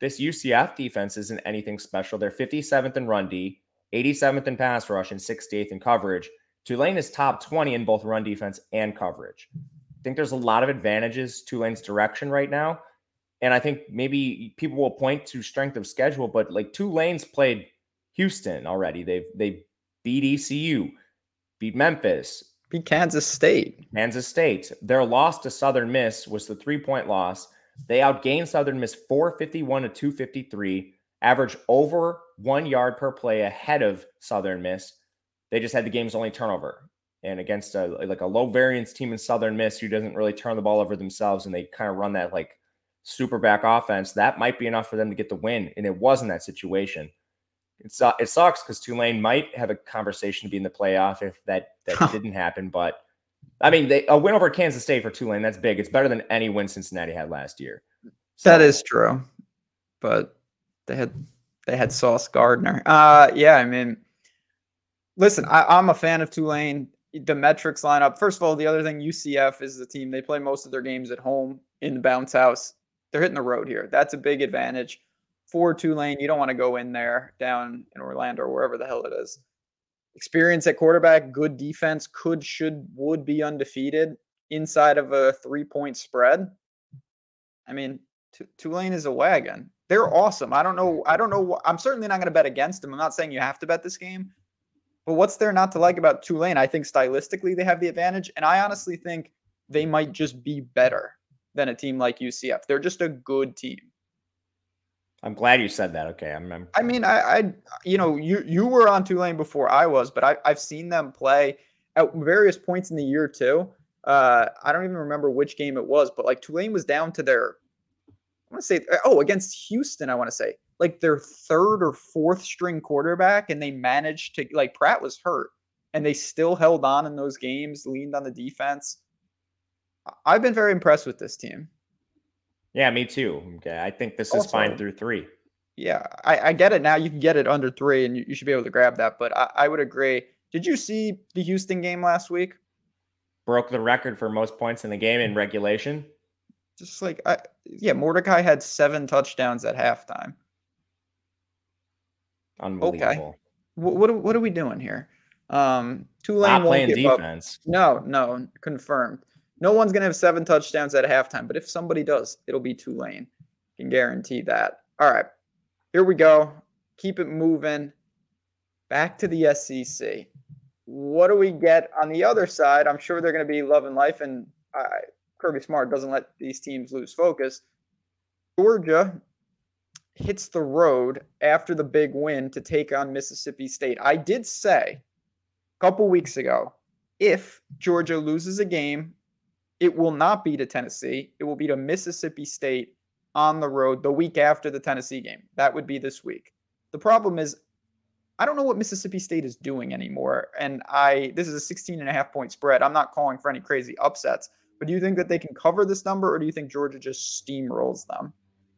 D: This UCF defense isn't anything special. They're 57th in run D, 87th in pass rush, and 68th in coverage. Tulane is top 20 in both run defense and coverage. I think there's a lot of advantages to Tulane's direction right now. And I think maybe people will point to strength of schedule, but like Tulane's played Houston already. They've they beat ECU, beat Memphis,
C: beat Kansas State.
D: Kansas State. Their loss to Southern Miss was the three point loss. They outgained Southern Miss 451 to 253, average over one yard per play ahead of Southern Miss. They just had the game's only turnover. And against a like a low variance team in Southern Miss who doesn't really turn the ball over themselves and they kind of run that like super back offense, that might be enough for them to get the win. And it wasn't that situation it's uh, it sucks because Tulane might have a conversation to be in the playoff if that that didn't happen. But I mean, they, a win over Kansas State for Tulane that's big. It's better than any win Cincinnati had last year.
C: So, that is true, but they had they had Sauce Gardner. Uh, yeah, I mean, listen, I, I'm a fan of Tulane. The metrics line up. First of all, the other thing, UCF is the team. They play most of their games at home in the bounce house. They're hitting the road here. That's a big advantage for Tulane. You don't want to go in there down in Orlando or wherever the hell it is. Experience at quarterback, good defense, could, should, would be undefeated inside of a three point spread. I mean, T- Tulane is a wagon. They're awesome. I don't know. I don't know. I'm certainly not going to bet against them. I'm not saying you have to bet this game, But what's there not to like about Tulane? I think stylistically they have the advantage, and I honestly think they might just be better than a team like UCF. They're just a good team.
D: I'm glad you said that. Okay, I'm. I'm
C: I mean, I, I, you know, you you were on Tulane before I was, but I, I've seen them play at various points in the year too. Uh, I don't even remember which game it was, but like Tulane was down to their, I want to say, oh, against Houston, I want to say, like their third or fourth string quarterback, and they managed to like Pratt was hurt, and they still held on in those games, leaned on the defense. I've been very impressed with this team.
D: Yeah, me too. Okay, I think this also, is fine through three.
C: Yeah, I, I, get it now. You can get it under three, and you, you should be able to grab that. But I, I, would agree. Did you see the Houston game last week?
D: Broke the record for most points in the game in regulation.
C: Just like, I, yeah, Mordecai had seven touchdowns at halftime.
D: Unbelievable. Okay.
C: What, what, what are we doing here? Um, Tulane
D: Not playing defense.
C: Up. No, no, confirmed. No one's going to have seven touchdowns at halftime, but if somebody does, it'll be Tulane. Can guarantee that. All right, here we go. Keep it moving. Back to the SEC. What do we get on the other side? I'm sure they're going to be loving life, and Kirby Smart doesn't let these teams lose focus. Georgia hits the road after the big win to take on Mississippi State. I did say a couple weeks ago if Georgia loses a game it will not be to Tennessee. It will be to Mississippi State on the road the week after the Tennessee game. That would be this week. The problem is I don't know what Mississippi State is doing anymore. And I this is a 16 and a half point spread. I'm not calling for any crazy upsets, but do you think that they can cover this number or do you think Georgia just steamrolls them?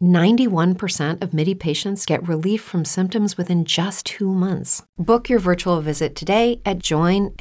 A: 91% of MIDI patients get relief from symptoms within just two months. Book your virtual visit today at joinmidi.com.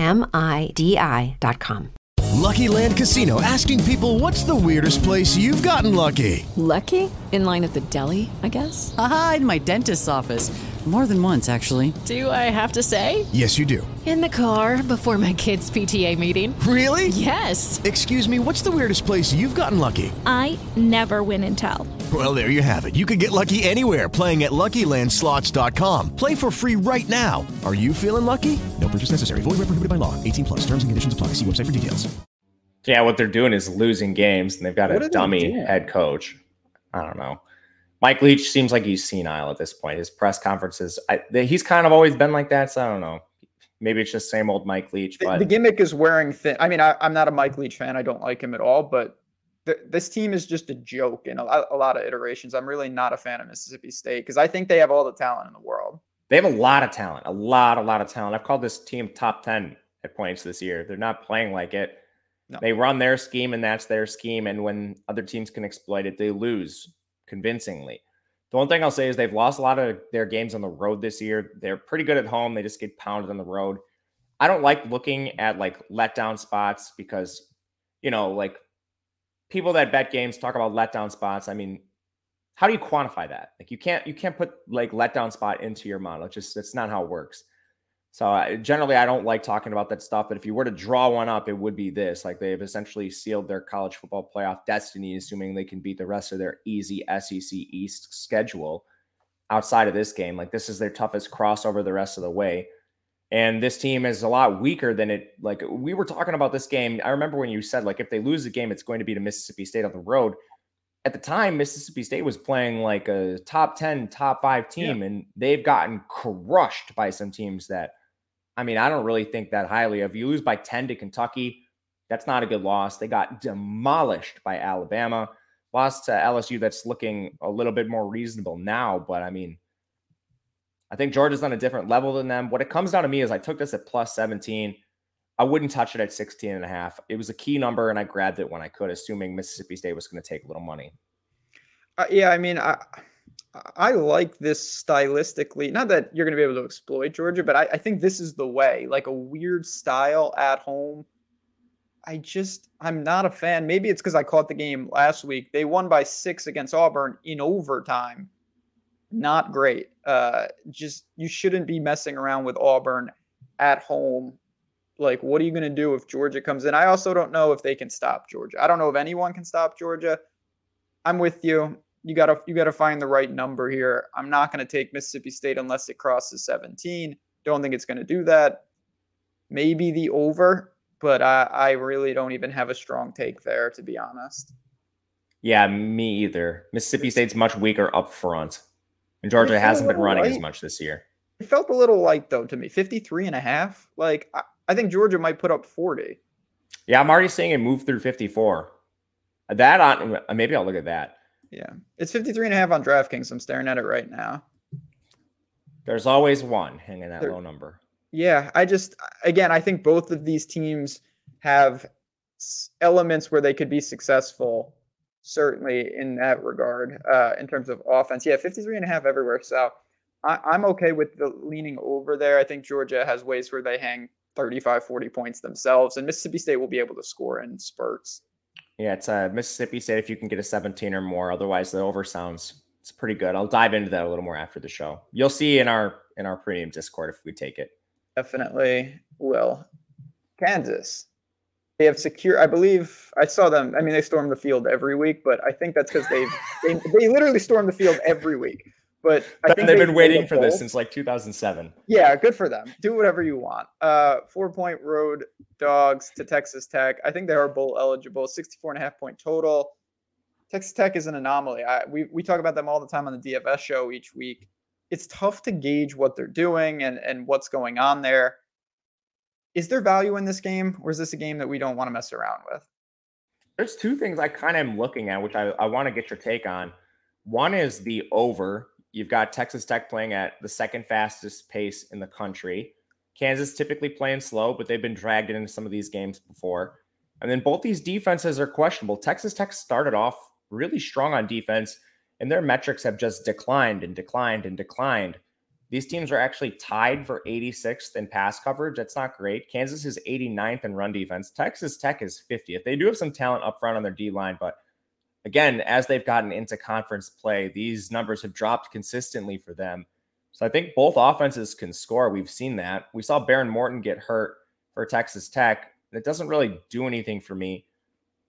E: Lucky Land Casino asking people what's the weirdest place you've gotten lucky?
F: Lucky? In line at the deli, I guess?
G: Aha, in my dentist's office. More than once, actually.
F: Do I have to say?
E: Yes, you do.
F: In the car before my kids' PTA meeting.
E: Really?
F: Yes.
E: Excuse me, what's the weirdest place you've gotten lucky?
H: I never win and tell.
E: Well, there you have it. You can get lucky anywhere playing at LuckyLandSlots.com. Play for free right now. Are you feeling lucky? No purchase necessary. Void where prohibited by law. 18 plus. Terms and conditions apply. See website for details.
D: Yeah, what they're doing is losing games, and they've got what a dummy head coach. I don't know. Mike Leach seems like he's senile at this point. His press conferences, I, he's kind of always been like that. So I don't know. Maybe it's just same old Mike Leach. But
C: the, the gimmick is wearing thin. I mean, I, am not a Mike Leach fan. I don't like him at all. But th- this team is just a joke in a lot, a lot of iterations. I'm really not a fan of Mississippi State because I think they have all the talent in the world.
D: They have a lot of talent, a lot, a lot of talent. I've called this team top ten at points this year. They're not playing like it. No. They run their scheme, and that's their scheme. And when other teams can exploit it, they lose convincingly. The one thing I'll say is they've lost a lot of their games on the road this year. They're pretty good at home. They just get pounded on the road. I don't like looking at like letdown spots because, you know, like people that bet games talk about letdown spots. I mean, how do you quantify that? Like you can't you can't put like letdown spot into your model. It's just that's not how it works. So I, generally, I don't like talking about that stuff. But if you were to draw one up, it would be this: like they've essentially sealed their college football playoff destiny, assuming they can beat the rest of their easy SEC East schedule outside of this game. Like this is their toughest crossover the rest of the way. And this team is a lot weaker than it. Like we were talking about this game. I remember when you said like if they lose the game, it's going to be to Mississippi State on the road. At the time, Mississippi State was playing like a top 10, top five team, yeah. and they've gotten crushed by some teams that I mean, I don't really think that highly of. You lose by 10 to Kentucky, that's not a good loss. They got demolished by Alabama. Lost to LSU that's looking a little bit more reasonable now, but I mean, I think Georgia's on a different level than them. What it comes down to me is I took this at plus 17. I wouldn't touch it at 16 and a half. It was a key number and I grabbed it when I could, assuming Mississippi State was going to take a little money.
C: Uh, yeah, I mean, I I like this stylistically. Not that you're going to be able to exploit Georgia, but I, I, think this is the way. Like a weird style at home. I just I'm not a fan. Maybe it's because I caught the game last week. They won by six against Auburn in overtime. Not great. Uh, just you shouldn't be messing around with Auburn at home. Like, what are you going to do if Georgia comes in? I also don't know if they can stop Georgia. I don't know if anyone can stop Georgia. I'm with you. You gotta you gotta find the right number here. I'm not going to take Mississippi State unless it crosses 17. Don't think it's going to do that. Maybe the over but I, I really don't even have a strong take there, to be honest.
D: Yeah, me either. Mississippi State's much weaker up front, and Georgia hasn't been running light. as much this year.
C: It felt a little light, though, to me 53 and a half. Like, I, I think Georgia might put up 40.
D: Yeah, I'm already seeing it move through 54. That on maybe I'll look at that.
C: Yeah. It's 53 and a half on DraftKings. I'm staring at it right now.
D: There's always one hanging that there, low number.
C: Yeah, I just again, I think both of these teams have elements where they could be successful certainly in that regard uh, in terms of offense yeah 53 and a half everywhere so I, am okay with the leaning over there i think georgia has ways where they hang 35 40 points themselves and mississippi state will be able to score in spurts
D: yeah it's uh, mississippi state if you can get a 17 or more otherwise the over sounds it's pretty good i'll dive into that a little more after the show you'll see in our in our premium discord if we take it
C: Definitely will. Kansas. They have secure. I believe I saw them. I mean, they storm the field every week, but I think that's because they they they literally storm the field every week. But I
D: think they've been waiting for this since like 2007.
C: Yeah, good for them. Do whatever you want. Uh, four point road dogs to Texas Tech. I think they are bowl eligible. 64 and a half point total. Texas Tech is an anomaly. I, we, we talk about them all the time on the DFS show each week it's tough to gauge what they're doing and, and what's going on there. Is there value in this game, or is this a game that we don't want to mess around with?
D: There's two things I kind of am looking at, which I, I want to get your take on. One is the over. You've got Texas Tech playing at the second fastest pace in the country. Kansas typically playing slow, but they've been dragged into some of these games before. And then both these defenses are questionable. Texas Tech started off really strong on defense and their metrics have just declined and declined and declined. These teams are actually tied for 86th in pass coverage. That's not great. Kansas is 89th in run defense. Texas Tech is 50th. They do have some talent up front on their D line, but again, as they've gotten into conference play, these numbers have dropped consistently for them. So I think both offenses can score. We've seen that. We saw Behren Morton get hurt for Texas Tech. It doesn't really do anything for me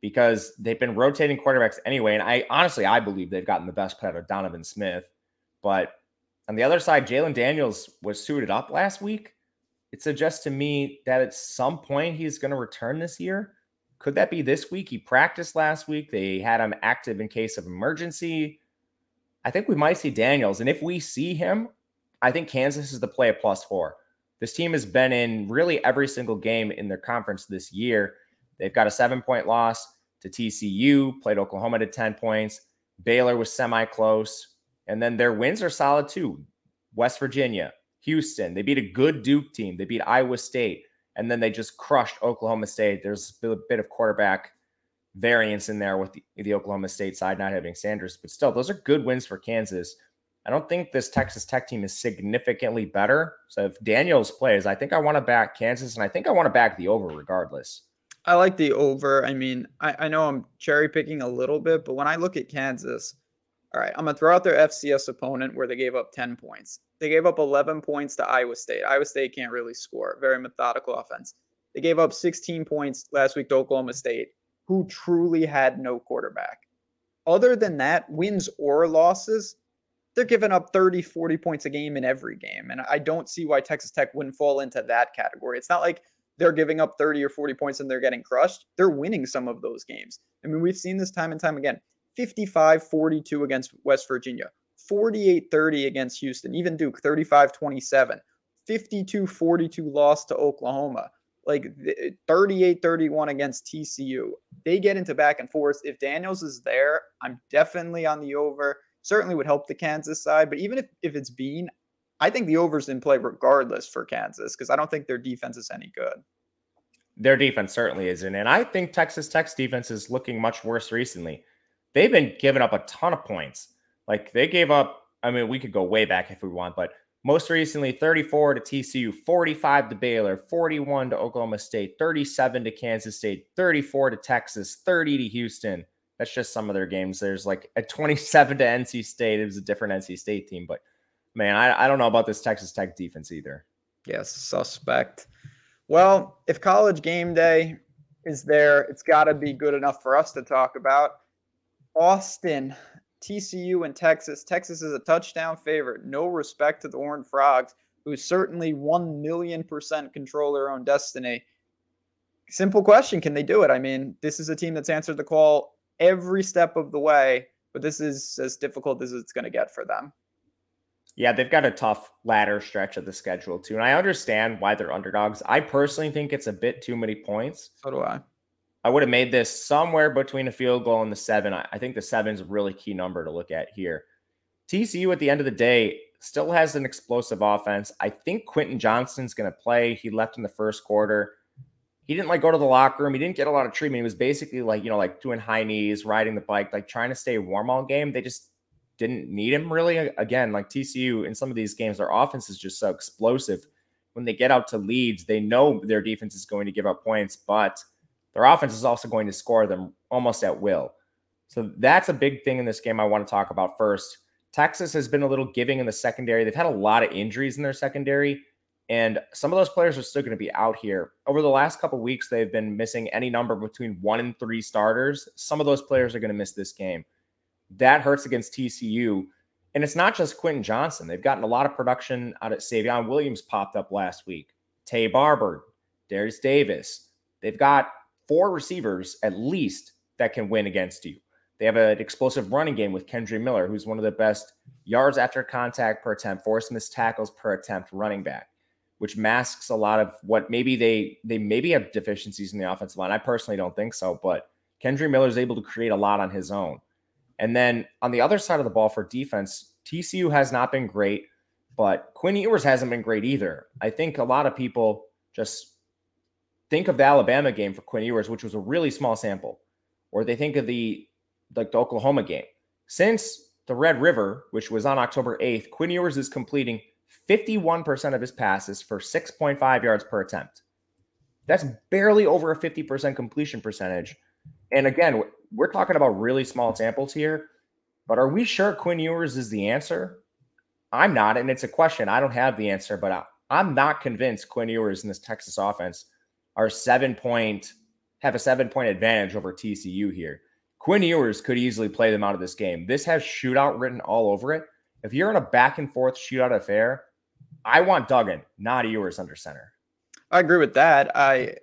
D: because they've been rotating quarterbacks anyway. And I honestly, I believe they've gotten the best play out of Donovan Smith. But on the other side, Jalon Daniels was suited up last week. It suggests to me that at some point he's going to return this year. Could that be this week? He practiced last week. They had him active in case of emergency. I think we might see Daniels. And if we see him, I think Kansas is the play at plus four. This team has been in really every single game in their conference this year. They've got a seven point loss to TCU, played Oklahoma to 10 points. Baylor was semi close. And then their wins are solid too. West Virginia, Houston, they beat a good Duke team. They beat Iowa State. And then they just crushed Oklahoma State. There's a bit of quarterback variance in there with the, the Oklahoma State side not having Sanders, but still, those are good wins for Kansas. I don't think this Texas Tech team is significantly better. So if Daniels plays, I think I want to back Kansas and I think I want to back the over regardless.
C: I like the over. I mean, I, I know I'm cherry picking a little bit, but when I look at Kansas, all right, I'm going to throw out their FCS opponent where they gave up 10 points. They gave up 11 points to Iowa State. Iowa State can't really score. Very methodical offense. They gave up 16 points last week to Oklahoma State, who truly had no quarterback. Other than that, wins or losses, they're giving up 30, 40 points a game in every game. And I don't see why Texas Tech wouldn't fall into that category. It's not like they're giving up 30 or 40 points and they're getting crushed, they're winning some of those games. I mean, we've seen this time and time again 55 42 against West Virginia, 48 30 against Houston, even Duke 35 27, 52 42 loss to Oklahoma, like 38 31 against TCU. They get into back and forth. If Daniels is there, I'm definitely on the over. Certainly would help the Kansas side, but even if, if it's Bean, I think the over's in play regardless for Kansas because I don't think their defense is any good.
D: Their defense certainly isn't. And I think Texas Tech's defense is looking much worse recently. They've been giving up a ton of points. Like they gave up, I mean, we could go way back if we want, but Most recently, 34 to TCU, 45 to Baylor, 41 to Oklahoma State, 37 to Kansas State, 34 to Texas, 30 to Houston. That's just some of their games. There's like a 27 to NC State. It was a different NC State team, but man, I, I don't know about this Texas Tech defense either.
C: Yes, suspect. Well, if college game day is there, it's got to be good enough for us to talk about. Austin TCU and Texas. Texas is a touchdown favorite. No respect to the Orange Frogs, who certainly 1 million percent control their own destiny. Simple question Can they do it? I mean, this is a team that's answered the call every step of the way, but this is as difficult as it's going to get for them.
D: Yeah, they've got a tough ladder stretch of the schedule, too. And I understand why they're underdogs. I personally think it's a bit too many points.
C: So do I.
D: I would have made this somewhere between a field goal and the seven. I, I think the seven is a really key number to look at here. TCU at the end of the day still has an explosive offense. I think Quentin Johnston's going to play. He left in the first quarter. He didn't like go to the locker room. He didn't get a lot of treatment. He was basically like, you know, like doing high knees, riding the bike, like trying to stay warm all game. They just didn't need him really. Again, like TCU in some of these games, their offense is just so explosive. When they get out to leads, they know their defense is going to give up points, but – their offense is also going to score them almost at will. So that's a big thing in this game I want to talk about first. Texas has been a little giving in the secondary. They've had a lot of injuries in their secondary, and some of those players are still going to be out here. Over the last couple weeks, they've been missing any number between one and three starters. Some of those players are going to miss this game. That hurts against TCU. And it's not just Quentin Johnston. They've gotten a lot of production out of Savion Williams popped up last week. Taye Barber, Derius Davis. They've got four receivers at least that can win against you. They have an explosive running game with Kendre Miller, who's one of the best yards after contact per attempt, force missed tackles per attempt running back, which masks a lot of what maybe they they maybe have deficiencies in the offensive line. I personally don't think so, but Kendre Miller is able to create a lot on his own. And then on the other side of the ball for defense, TCU has not been great, but Quinn Ewers hasn't been great either. I think a lot of people just think of the Alabama game for Quinn Ewers, which was a really small sample, or they think of the like the Oklahoma game. Since the Red River, which was on October 8th, Quinn Ewers is completing 51% of his passes for 6.5 yards per attempt. That's barely over a 50% completion percentage. And again, we're talking about really small samples here, but are we sure Quinn Ewers is the answer? I'm not, and it's a question. I don't have the answer, but I, am not convinced Quinn Ewers in this Texas offense are seven point have a seven point advantage over TCU here. Quinn Ewers could easily play them out of this game. This has shootout written all over it. If you're in a back and forth shootout affair, I want Duggan, not Ewers under center.
C: I agree with that. I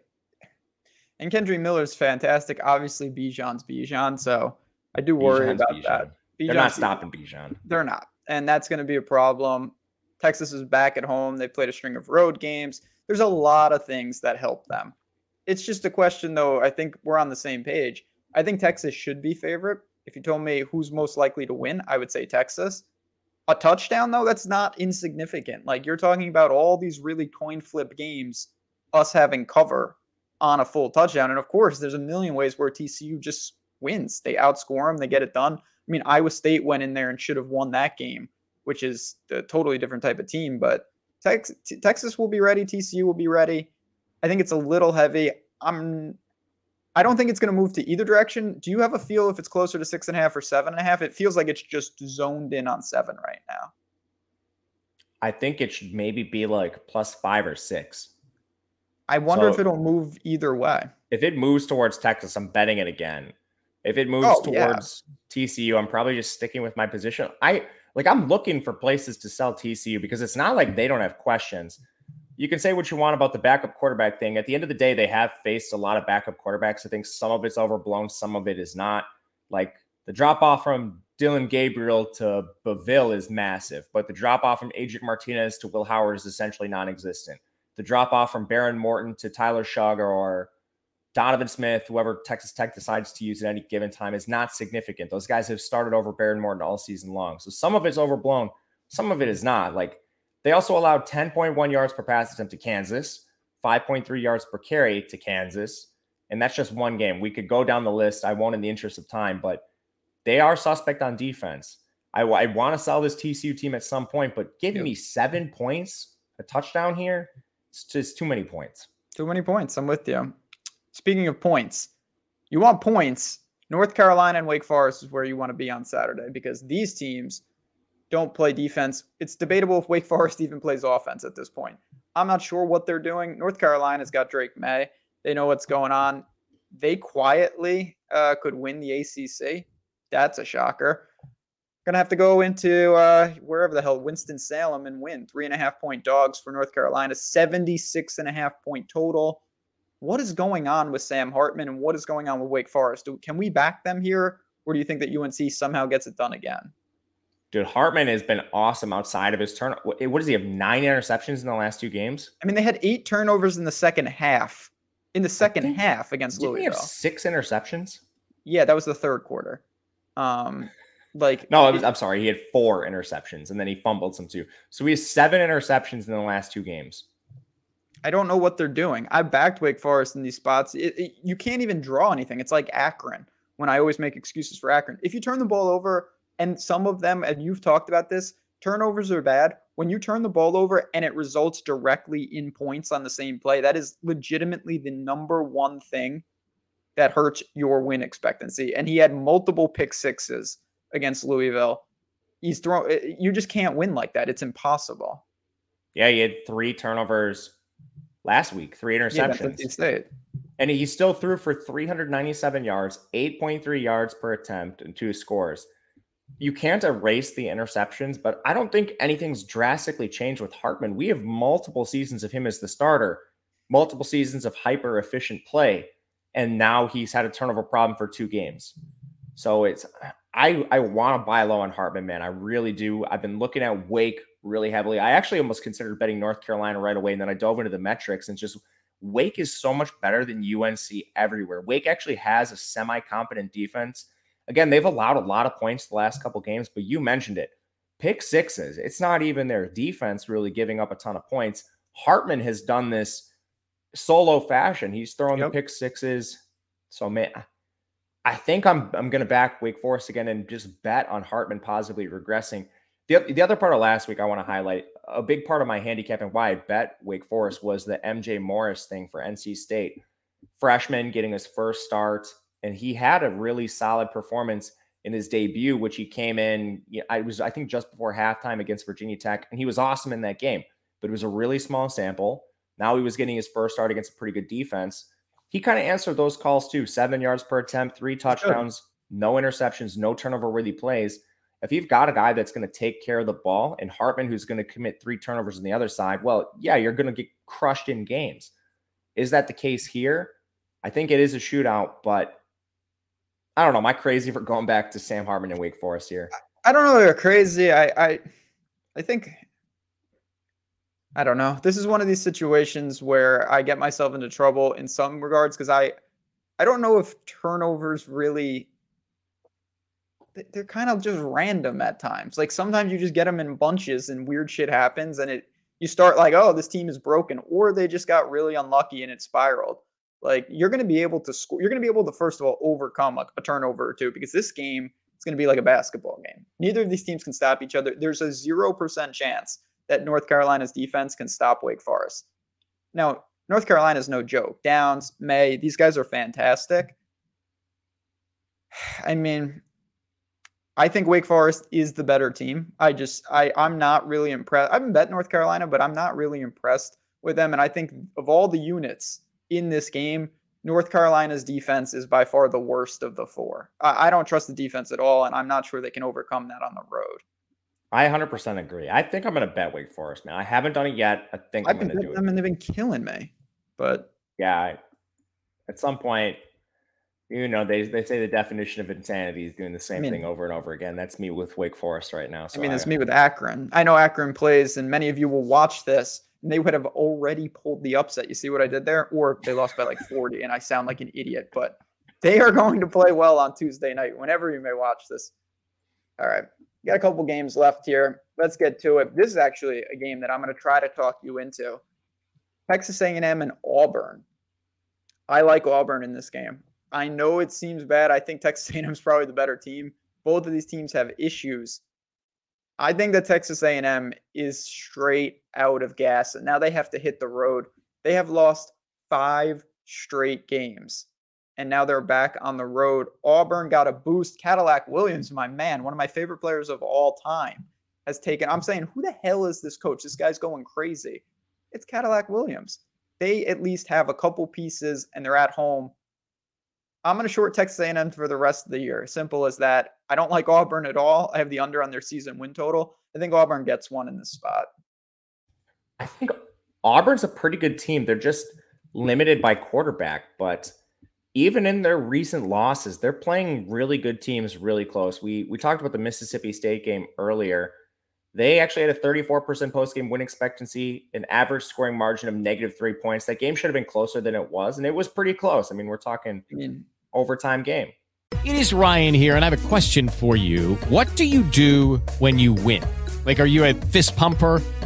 C: and Kendre Miller's fantastic. Obviously, Bijan's Bijan, so I do worry Bijan's about Bijan. that.
D: Bijan's they're not stopping Bijan.
C: They're not, and that's going to be a problem. Texas is back at home. They played a string of road games there's a lot of things that help them. It's just a question, though. I think we're on the same page. I think Texas should be favorite. If you told me who's most likely to win, I would say Texas. A touchdown, though, that's not insignificant. Like you're talking about all these really coin flip games, us having cover on a full touchdown. And of course, there's a million ways where TCU just wins. They outscore them, they get it done. I mean, Iowa State went in there and should have won that game, which is a totally different type of team. But Tex- Texas will be ready. TCU will be ready. I think it's a little heavy. I'm. I don't think it's going to move to either direction. Do you have a feel if it's closer to six and a half or seven and a half? It feels like it's just zoned in on seven right now.
D: I think it should maybe be like plus five or six.
C: I wonder so if it'll move either way.
D: If it moves towards Texas, I'm betting it again. If it moves oh, towards yeah. TCU, I'm probably just sticking with my position. I like I'm looking for places to sell TCU because it's not like they don't have questions. You can say what you want about the backup quarterback thing. At the end of the day, they have faced a lot of backup quarterbacks. I think some of it's overblown, some of it is not. Like the drop off from Dillon Gabriel to Beville is massive, but the drop off from Adrian Martinez to Will Howard is essentially non existent. The drop off from Behren Morton to Tyler Shough or Donovan Smith, whoever Texas Tech decides to use at any given time, is not significant. Those guys have started over Behren Morton all season long. So some of it's overblown, some of it is not. Like they also allowed 10.1 yards per pass attempt to Kansas, 5.3 yards per carry to Kansas. And that's just one game. We could go down the list. I won't in the interest of time, but they are suspect on defense. I, I want to sell this TCU team at some point, but giving yep. me seven points, a touchdown here, it's just too many points.
C: Too many points. I'm with you. Speaking of points, you want points. North Carolina and Wake Forest is where you want to be on Saturday because these teams don't play defense. It's debatable if Wake Forest [laughs] even plays offense at this point. I'm not sure what they're doing. North Carolina's got Drake Maye. They know what's going on. They quietly uh, could win the ACC. That's a shocker. Gonna have to go into uh, wherever the hell Winston Salem and win three and a half point dogs for North Carolina, 76 and a half point total. What is going on with Sam Hartman and what is going on with Wake Forest? Do, can we back them here, or do you think that UNC somehow gets it done again?
D: Dude, Hartman has been awesome outside of his turn. What does he have? Nine interceptions in the last two games.
C: I mean, they had eight turnovers in the second half. In the second half against
D: Didn't
C: Louisville,
D: six interceptions.
C: Yeah, that was the third quarter. Um, like
D: no, was, I'm sorry, he had four interceptions and then he fumbled some too. So he has seven interceptions in the last two games.
C: I don't know what they're doing. I backed Wake Forest in these spots. It, it, you can't even draw anything. It's like Akron when I always make excuses for Akron. If you turn the ball over and some of them, and you've talked about this, turnovers are bad. When you turn the ball over and it results directly in points on the same play, that is legitimately the number one thing that hurts your win expectancy. And he had multiple pick sixes against Louisville. He's thrown. Eh, you just can't win like that. It's impossible.
D: Yeah, he had three turnovers last week, three interceptions. Yeah, and he still threw for 397 yards, 8.3 yards per attempt, and two scores you can't erase the interceptions, but I don't think anything's drastically changed with Hartman. We have multiple seasons of him as the starter, multiple seasons of hyper efficient play, and now he's had a turnover problem for two games. So it's I I want to buy low on Hartman, man. I really do. I've been looking at Wake really heavily. I actually almost considered betting North Carolina right away, and then I dove into the metrics and just Wake is so much better than UNC everywhere. Wake actually has a semi competent defense Again, they've allowed a lot of points the last couple games, but you mentioned it. Pick sixes. It's not even their defense really giving up a ton of points. Hartman has done this solo fashion. He's throwing yep. the pick sixes. So man, I think I'm I'm gonna back Wake Forest again and just bet on Hartman positively regressing. The, the other part of last week I want to highlight a big part of my handicap and why I bet Wake Forest was the MJ Morris thing for NC State. Freshman getting his first start and he had a really solid performance in his debut, which he came in. I was, I think, just before halftime against Virginia Tech, and he was awesome in that game. But it was a really small sample. Now he was getting his first start against a pretty good defense. He kind of answered those calls too: seven yards per attempt, three touchdowns, no interceptions, no turnover-worthy plays. If you've got a guy that's going to take care of the ball, and Hartman who's going to commit three turnovers on the other side, well, yeah, you're going to get crushed in games. Is that the case here? I think it is a shootout, but I don't know. Am I crazy for going back to Sam Hartman and Wake Forest here?
C: I don't know. They're crazy. I, I, I think. I don't know. This is one of these situations where I get myself into trouble in some regards because I, I don't know if turnovers really. They're kind of just random at times. Like sometimes you just get them in bunches and weird shit happens and it you start like, oh, this team is broken, or they just got really unlucky and it spiraled. Like you're going to be able to score. You're going to be able to first of all overcome a, a turnover or two because this game is going to be like a basketball game. Neither of these teams can stop each other. There's a zero percent chance that North Carolina's defense can stop Wake Forest. Now, North Carolina is no joke. Downs, Maye, these guys are fantastic. [sighs] I mean, I think Wake Forest is the better team. I just I I'm not really impressed. I haven't bet North Carolina, but I'm not really impressed with them. And I think of all the units in this game, North Carolina's defense is by far the worst of the four. I, I, don't trust the defense at all, and I'm not sure they can overcome that on the road.
D: I 100% agree. I think I'm going to bet Wake Forest, man. I haven't done it yet. I think I've I'm going to do
C: them, it. and they've been killing me. But
D: yeah, at some point, you know, they they say the definition of insanity is doing the same I mean, thing over and over again. That's me with Wake Forest right now.
C: So I mean, it's me with Akron. I know Akron plays, and many of you will watch this and they would have already pulled the upset. You see what I did there? Or they lost by like 40, and I sound like an idiot, but they are going to play well on Tuesday night, whenever you may watch this. All right. Got a couple games left here. Let's get to it. This is actually a game that I'm going to try to talk you into. Texas A&M and Auburn. I like Auburn in this game. I know it seems bad. I think Texas [laughs] A&M is probably the better team. Both of these teams have issues I think that Texas A&M is straight out of gas, and now they have to hit the road. They have lost five straight games, and now they're back on the road. Auburn got a boost. Cadillac Williams, my man, one of my favorite players of all time, has taken. I'm saying, who the hell is this coach? This guy's going crazy. It's Cadillac Williams. They at least have a couple pieces, and they're at home. I'm going to short Texas A&M for the rest of the year. Simple as that. I don't like Auburn at all. I have the under on their season win total. I think Auburn gets one in this spot.
D: I think Auburn's a pretty good team. They're just limited by quarterback, but even in their recent losses, they're playing really good teams really close. We we talked about the Mississippi State game earlier. They actually had a 34% post-game win expectancy, an average scoring margin of negative three points. That game should have been closer than it was, and it was pretty close. I mean, we're talking I mean, overtime game.
I: It is Ryan here, and I have a question for you. What do you do when you win? Like, are you a fist pumper?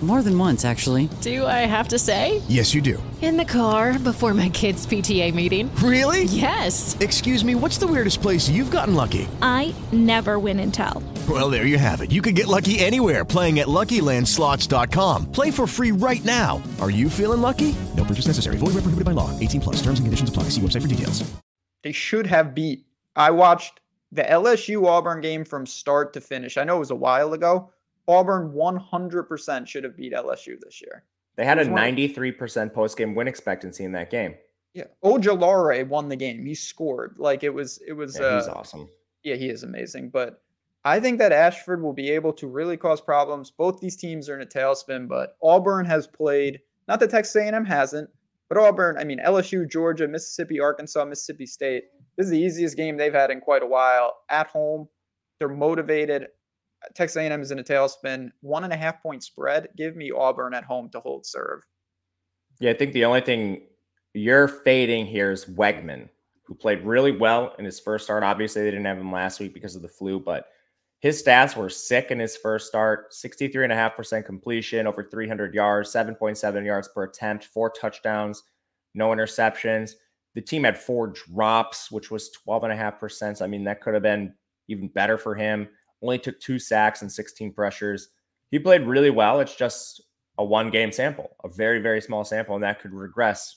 G: More than once, actually.
F: Do I have to say?
E: Yes, you do.
F: In the car before my kids' PTA meeting.
E: Really?
F: Yes.
E: Excuse me, what's the weirdest place you've gotten lucky?
H: I never win and tell.
E: Well, there you have it. You can get lucky anywhere playing at LuckyLandSlots.com. Play for free right now. Are you feeling lucky? No purchase necessary. Void where prohibited by law. 18 plus. Terms and conditions apply. See website for details.
C: They should have beat. I watched the LSU Auburn game from start to finish. I know it was a while ago. Auburn 100% should have beat LSU this year.
D: They had a 93% post game win expectancy in that game.
C: Yeah. Ojulari won the game. He scored. Like it was, it was,
D: yeah, he's uh, awesome.
C: Yeah, he is amazing. But I think that Ashford will be able to really cause problems. Both these teams are in a tailspin, but Auburn has played, not that Texas A&M hasn't, but Auburn, I mean, LSU, Georgia, Mississippi, Arkansas, Mississippi State. This is the easiest game they've had in quite a while. At home, they're motivated. Texas A&M is in a tailspin. One and a half point spread. Give me Auburn at home to hold serve.
D: Yeah, I think the only thing you're fading here is Weigman, who played really well in his first start. Obviously, they didn't have him last week because of the flu, but his stats were sick in his first start 63.5% completion, over 300 yards, 7.7 yards per attempt, four touchdowns, no interceptions. The team had four drops, which was 12.5%. So, I mean, that could have been even better for him. Only took two sacks and 16 pressures. He played really well. It's just a one game sample, a very, very small sample, and that could regress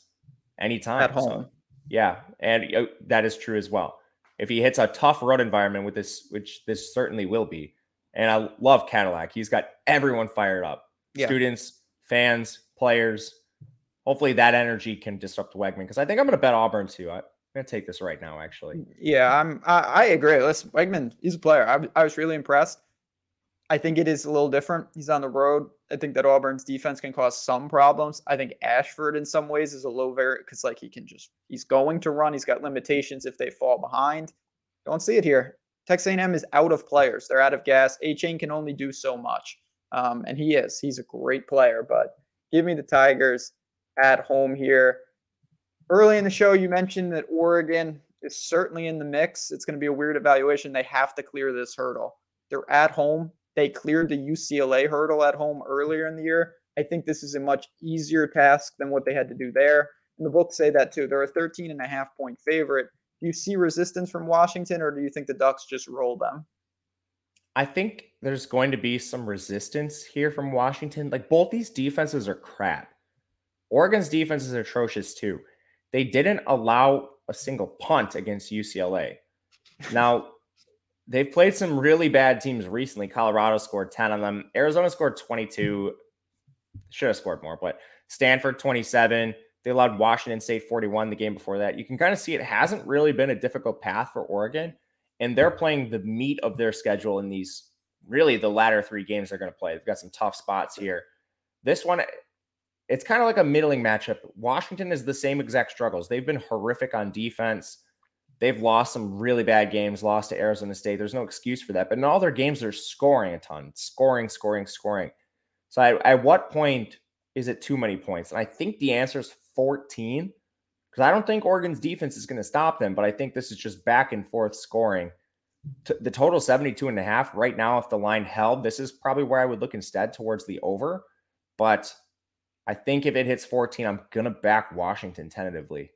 D: anytime.
C: At home. So,
D: yeah. And that is true as well if he hits a tough road environment with this, which this certainly will be. And I love Cadillac. He's got everyone fired up. Yeah. Students, fans, players. Hopefully that energy can disrupt Weigman because I think I'm going to bet Auburn too. I, to take this right now, actually.
C: Yeah, I'm. I, I agree. Listen, Weigman, he's a player. I, I was really impressed. I think it is a little different. He's on the road. I think that Auburn's defense can cause some problems. I think Ashford, in some ways, is a low variant because, like, he can just he's going to run. He's got limitations if they fall behind. Don't see it here. Texas A&M is out of players. They're out of gas. Achane can only do so much, um, and he is. He's a great player. But give me the Tigers at home here. Early in the show, you mentioned that Oregon is certainly in the mix. It's going to be a weird evaluation. They have to clear this hurdle. They're at home. They cleared the UCLA hurdle at home earlier in the year. I think this is a much easier task than what they had to do there. And the books say that too. They're a 13 and a half point favorite. Do you see resistance from Washington, or do you think the Ducks just roll them?
D: I think there's going to be some resistance here from Washington. Like both these defenses are crap. Oregon's defense is atrocious too. They didn't allow a single punt against UCLA. Now, they've played some really bad teams recently. Colorado scored 10 on them. Arizona scored 22. Should have scored more, but Stanford 27. They allowed Washington State 41 the game before that. You can kind of see it hasn't really been a difficult path for Oregon. And they're playing the meat of their schedule in these really the latter three games they're going to play. They've got some tough spots here. This one, it's kind of like a middling matchup. Washington is the same exact struggles. They've been horrific on defense. They've lost some really bad games, lost to Arizona State. There's no excuse for that. But in all their games, they're scoring a ton, scoring, scoring, scoring. So I, at what point is it too many points? And I think the answer is 14 because I don't think Oregon's defense is going to stop them, but I think this is just back and forth scoring. T- the total 72 and a half right now, if the line held, this is probably where I would look instead towards the over. But I think if it hits 14, I'm going to back Washington tentatively.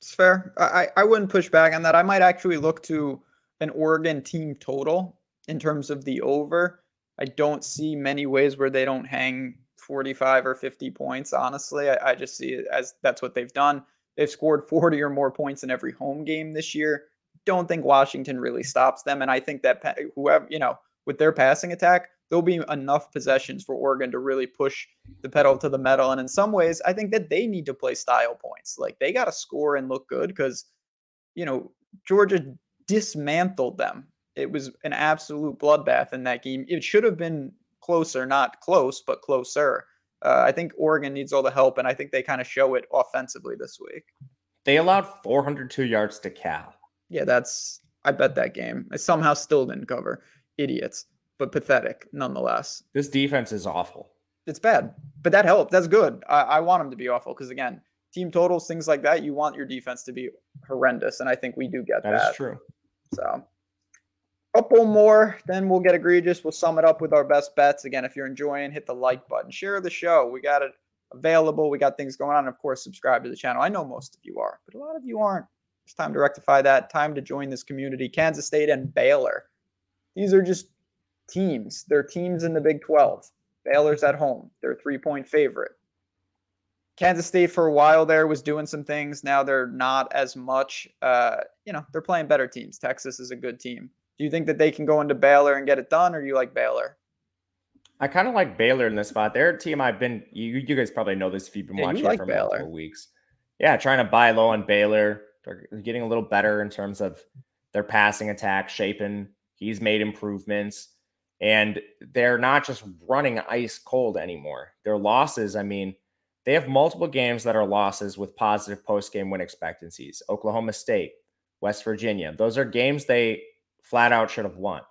C: It's fair. I, I wouldn't push back on that. I might actually look to an Oregon team total in terms of the over. I don't see many ways where they don't hang 45 or 50 points. Honestly, I, I just see it as that's what they've done. They've scored [laughs] 40 or more points in every home game this year. Don't think Washington really stops them. And I think that whoever, you know, with their passing attack, there'll be enough possessions for Oregon to really push the pedal to the metal. And in some ways, I think that they need to play style points. Like they got to score and look good because, you know, Georgia dismantled them. It was an absolute bloodbath in that game. It should have been closer, not close, but closer. Uh, I think Oregon needs all the help, and I think they kind of show it offensively this week.
D: They allowed 402 yards to Cal.
C: Yeah, that's. I bet that game. I somehow still didn't cover. Idiots but pathetic nonetheless.
D: This defense is awful.
C: It's bad, but that helped. That's good. I, I want them to be awful because again, team totals, things like that, you want your defense to be horrendous, and I think we do get that.
D: That is true.
C: So, a couple more, then we'll get egregious. We'll sum it up with our best bets. Again, if you're enjoying, hit the like button, share the show. We got it available. We got things going on. And of course, subscribe to the channel. I know most of you are, but a lot of you aren't. It's time to rectify that. Time to join this community. Kansas State and Baylor. These are just teams. They're teams in the Big 12. Baylor's at home. They're three point favorite. Kansas State for a while there was doing some things. Now they're not as much. Uh, you know, they're playing better teams. Texas is a good team. Do you think that they can go into Baylor and get it done, or do you like Baylor?
D: I kind of like Baylor in this spot. They're a team I've been. You, you guys probably know this if you've been yeah, watching like for Baylor. multiple weeks. Yeah, trying to buy low on Baylor. They're getting a little better in terms of their passing attack. Shapen, he's made improvements. And they're not just running ice cold anymore. Their losses, I mean, they have multiple games that are losses with positive post game win expectancies. Oklahoma State, West Virginia. Those are games they flat out should have won.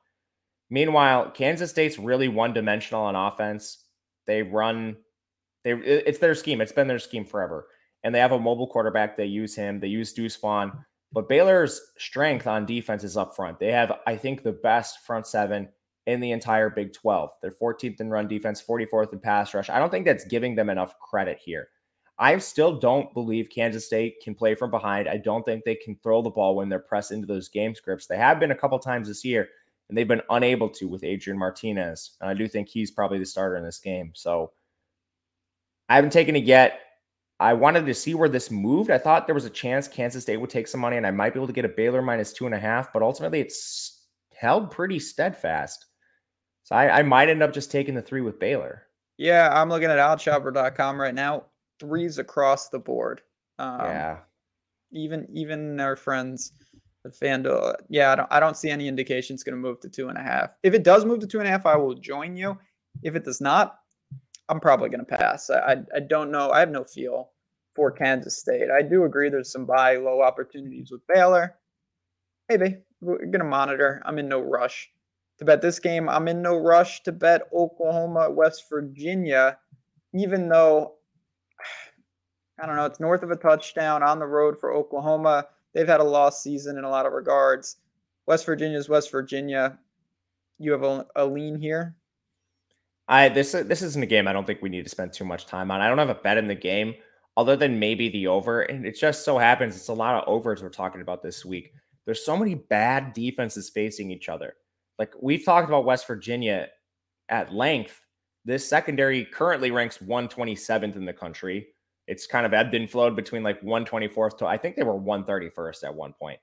D: Meanwhile, Kansas State's really one dimensional on offense. They run, they it's their scheme. It's been their scheme forever. And they have a mobile quarterback. They use him. They use Deuce Vaughn. But Baylor's strength on defense is up front. They have, I think, the best front seven in the entire Big 12. They're 14th in run defense, 44th in pass rush. I don't think that's giving them enough credit here. I still don't believe Kansas State can play from behind. I don't think they can throw the ball when they're pressed into those game scripts. They have been a couple times this year, and they've been unable to with Adrian Martinez. And I do think he's probably the starter in this game. So I haven't taken it yet. I wanted to see where this moved. I thought there was a chance Kansas State would take some money and I might be able to get a Baylor minus two and a half, but ultimately it's held pretty steadfast. So I, I might end up just taking the three with Baylor.
C: Yeah, I'm looking at oddsshopper.com right now. Threes across the board.
D: Um, yeah.
C: Even even our friends at FanDuel, yeah, I don't I don't see any indication it's going to move to two and a half. If it does move to two and a half, I will join you. If it does not, I'm probably going to pass. I, I, I don't know. I have no feel for Kansas State. I do agree there's some buy low opportunities with Baylor. Maybe we're going to monitor. I'm in no rush to bet this game. I'm in no rush to bet Oklahoma, West Virginia, even though [sighs] I don't know, it's north of a touchdown on the road for Oklahoma. They've had a lost season in a lot of regards. West Virginia is West Virginia. You have a, a lean here.
D: I this this isn't a game I don't think we need to spend too much time on. I don't have a bet in the game other than maybe the over, and it just so happens it's a lot of overs we're talking about this week. There's so many bad defenses facing each other. Like we've talked about West Virginia at length. This secondary currently ranks 127th in the country. It's kind of ebbed and flowed between like 124th to I think they were 131st at one point.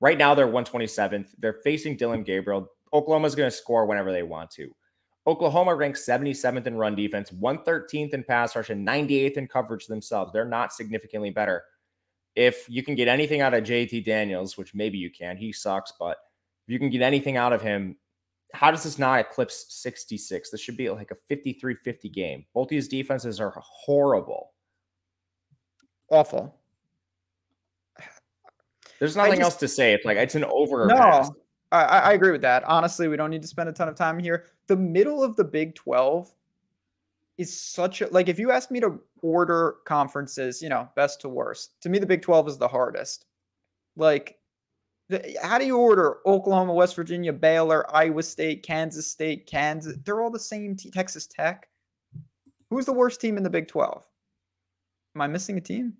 D: Right now they're 127th. They're facing Dillon Gabriel. Oklahoma's going to score whenever they want to. Oklahoma ranks 77th in run defense, 113th in pass rush, and 98th in coverage themselves. They're not significantly better. If you can get anything out of JT Daniels, which maybe you can, he sucks, but you can get anything out of him, how does this not eclipse 66? This should be like a 53 50 game. Both these defenses are horrible.
C: Awful.
D: There's nothing just, else to say. It's like it's an over.
C: No, I, I agree with that. Honestly, we don't need to spend a ton of time here. The middle of the Big Twelve is such a like. If you ask me to order conferences, you know, best to worst, to me the Big Twelve is the hardest. Like, how do you order Oklahoma, West Virginia, Baylor, Iowa State, Kansas State, Kansas? They're all the same. Texas Tech. Who's the worst team in the Big Twelve? Am I missing a team?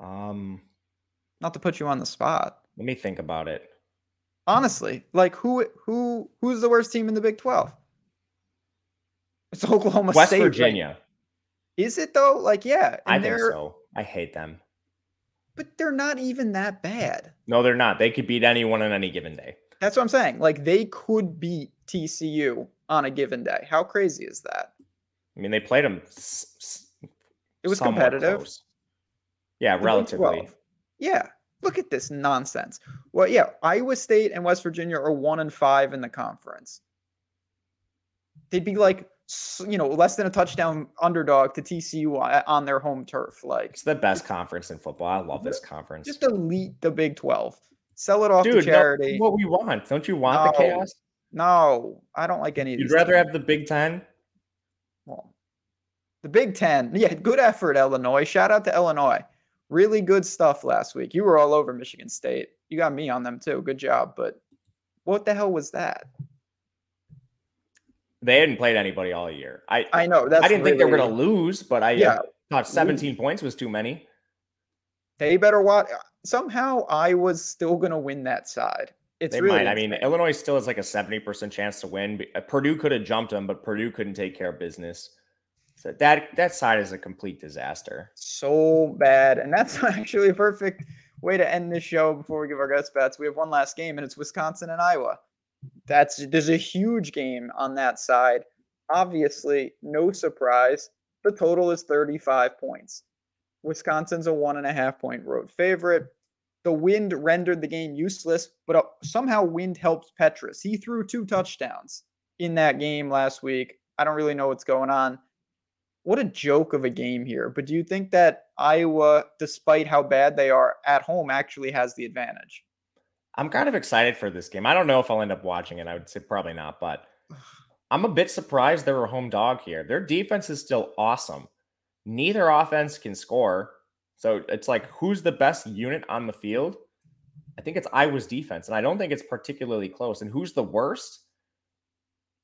D: Um,
C: not to put you on the spot.
D: Let me think about it.
C: Honestly, like who who who's the worst team in the Big 12? It's [laughs] Oklahoma
D: West
C: State.
D: West Virginia. Like,
C: is it though? Like, yeah.
D: I think so. I hate them.
C: But they're not even that bad.
D: No, they're not. They could beat anyone on any given day.
C: That's what I'm saying. Like they could beat TCU on a given day. How crazy is that?
D: I mean, they played them.
C: It was competitive. Close.
D: Yeah, relatively.
C: Yeah. Look at this nonsense. Well, yeah, Iowa State and West Virginia are one and five in the conference. They'd be like, you know, less than a touchdown underdog to TCU on their home turf. Like
D: it's the best conference in football. I love this conference.
C: Just elite the Big Twelve. Sell it off Dude, to charity.
D: What we want? Don't you want
C: no,
D: the chaos?
C: No, I don't like any. Of these.
D: You'd rather have the Big Ten.
C: Well, the Big Ten. Yeah, good effort, Illinois. Shout out to Illinois. Really good stuff last week. You were all over Michigan State. You got me on them too. Good job. But what the hell was that?
D: They hadn't played anybody all year. I
C: I know. That's
D: I didn't
C: really,
D: think they were going to lose, but I yeah, thought 17 lose. points was too many.
C: They better watch. Somehow I was still going to win that side. It's
D: they
C: really
D: might. I mean, Illinois still has like a 70% chance to win. Uh, Purdue could have jumped them, but Purdue couldn't take care of business. So that that side is a complete disaster.
C: So bad, and that's [laughs] actually a perfect way to end this show before we give our guest bets. We have one last game, and it's Wisconsin and Iowa. That's there's a huge game on that side. Obviously, no surprise. The total is 35 points. Wisconsin's a one and a half point road favorite. The wind rendered the game useless, but uh, somehow wind helped Petras. He threw two touchdowns in that game last week. I don't really know what's going on what a joke of a game here. But do you think that Iowa, despite how bad they are at home, actually has the advantage?
D: I'm kind of excited for this game. I don't know if I'll end up watching it. I would say probably not, but I'm a bit surprised they're a home dog here. Their defense is still awesome. Neither offense can score. So it's like, who's the best unit on the field? I think it's Iowa's defense, and I don't think it's particularly close. And who's the worst?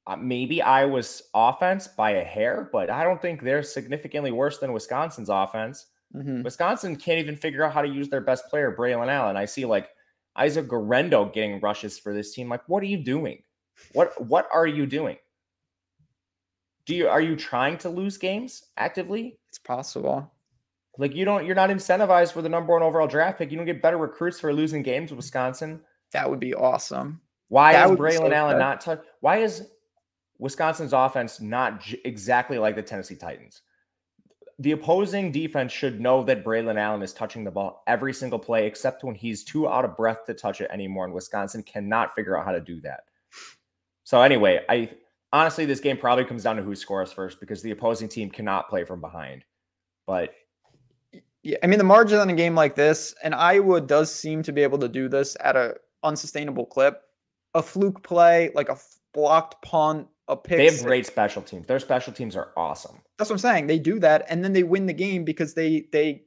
D: uh, maybe Iowa's offense by a hair, but I don't think they're significantly worse than Wisconsin's offense. Mm-hmm. Wisconsin can't even figure out how to use their best player, Braylon Allen. I see like Isaac Guerendo getting rushes for this team. Like, what are you doing? What what are you doing? Do you are you trying to lose games actively?
C: It's possible.
D: Like you don't you're not incentivized for the number one overall draft pick. You don't get better recruits for losing games with Wisconsin.
C: That would be awesome.
D: Why that is Braylon so Allen not touch? Why is Wisconsin's offense not j- exactly like the Tennessee Titans. The opposing defense should know that Braylon Allen is touching the ball every single play, except when he's too out of breath to touch it anymore. And Wisconsin cannot figure out how to do that. So, anyway, I honestly, this game probably comes down to who scores first because the opposing team cannot play from behind. But
C: yeah, I mean, the margin on a game like this, and Iowa does seem to be able to do this at a unsustainable clip. A fluke play, like a blocked punt, a pick.
D: They have six. great special teams. Their special teams are awesome.
C: That's what I'm saying. They do that, and then they win the game because they they,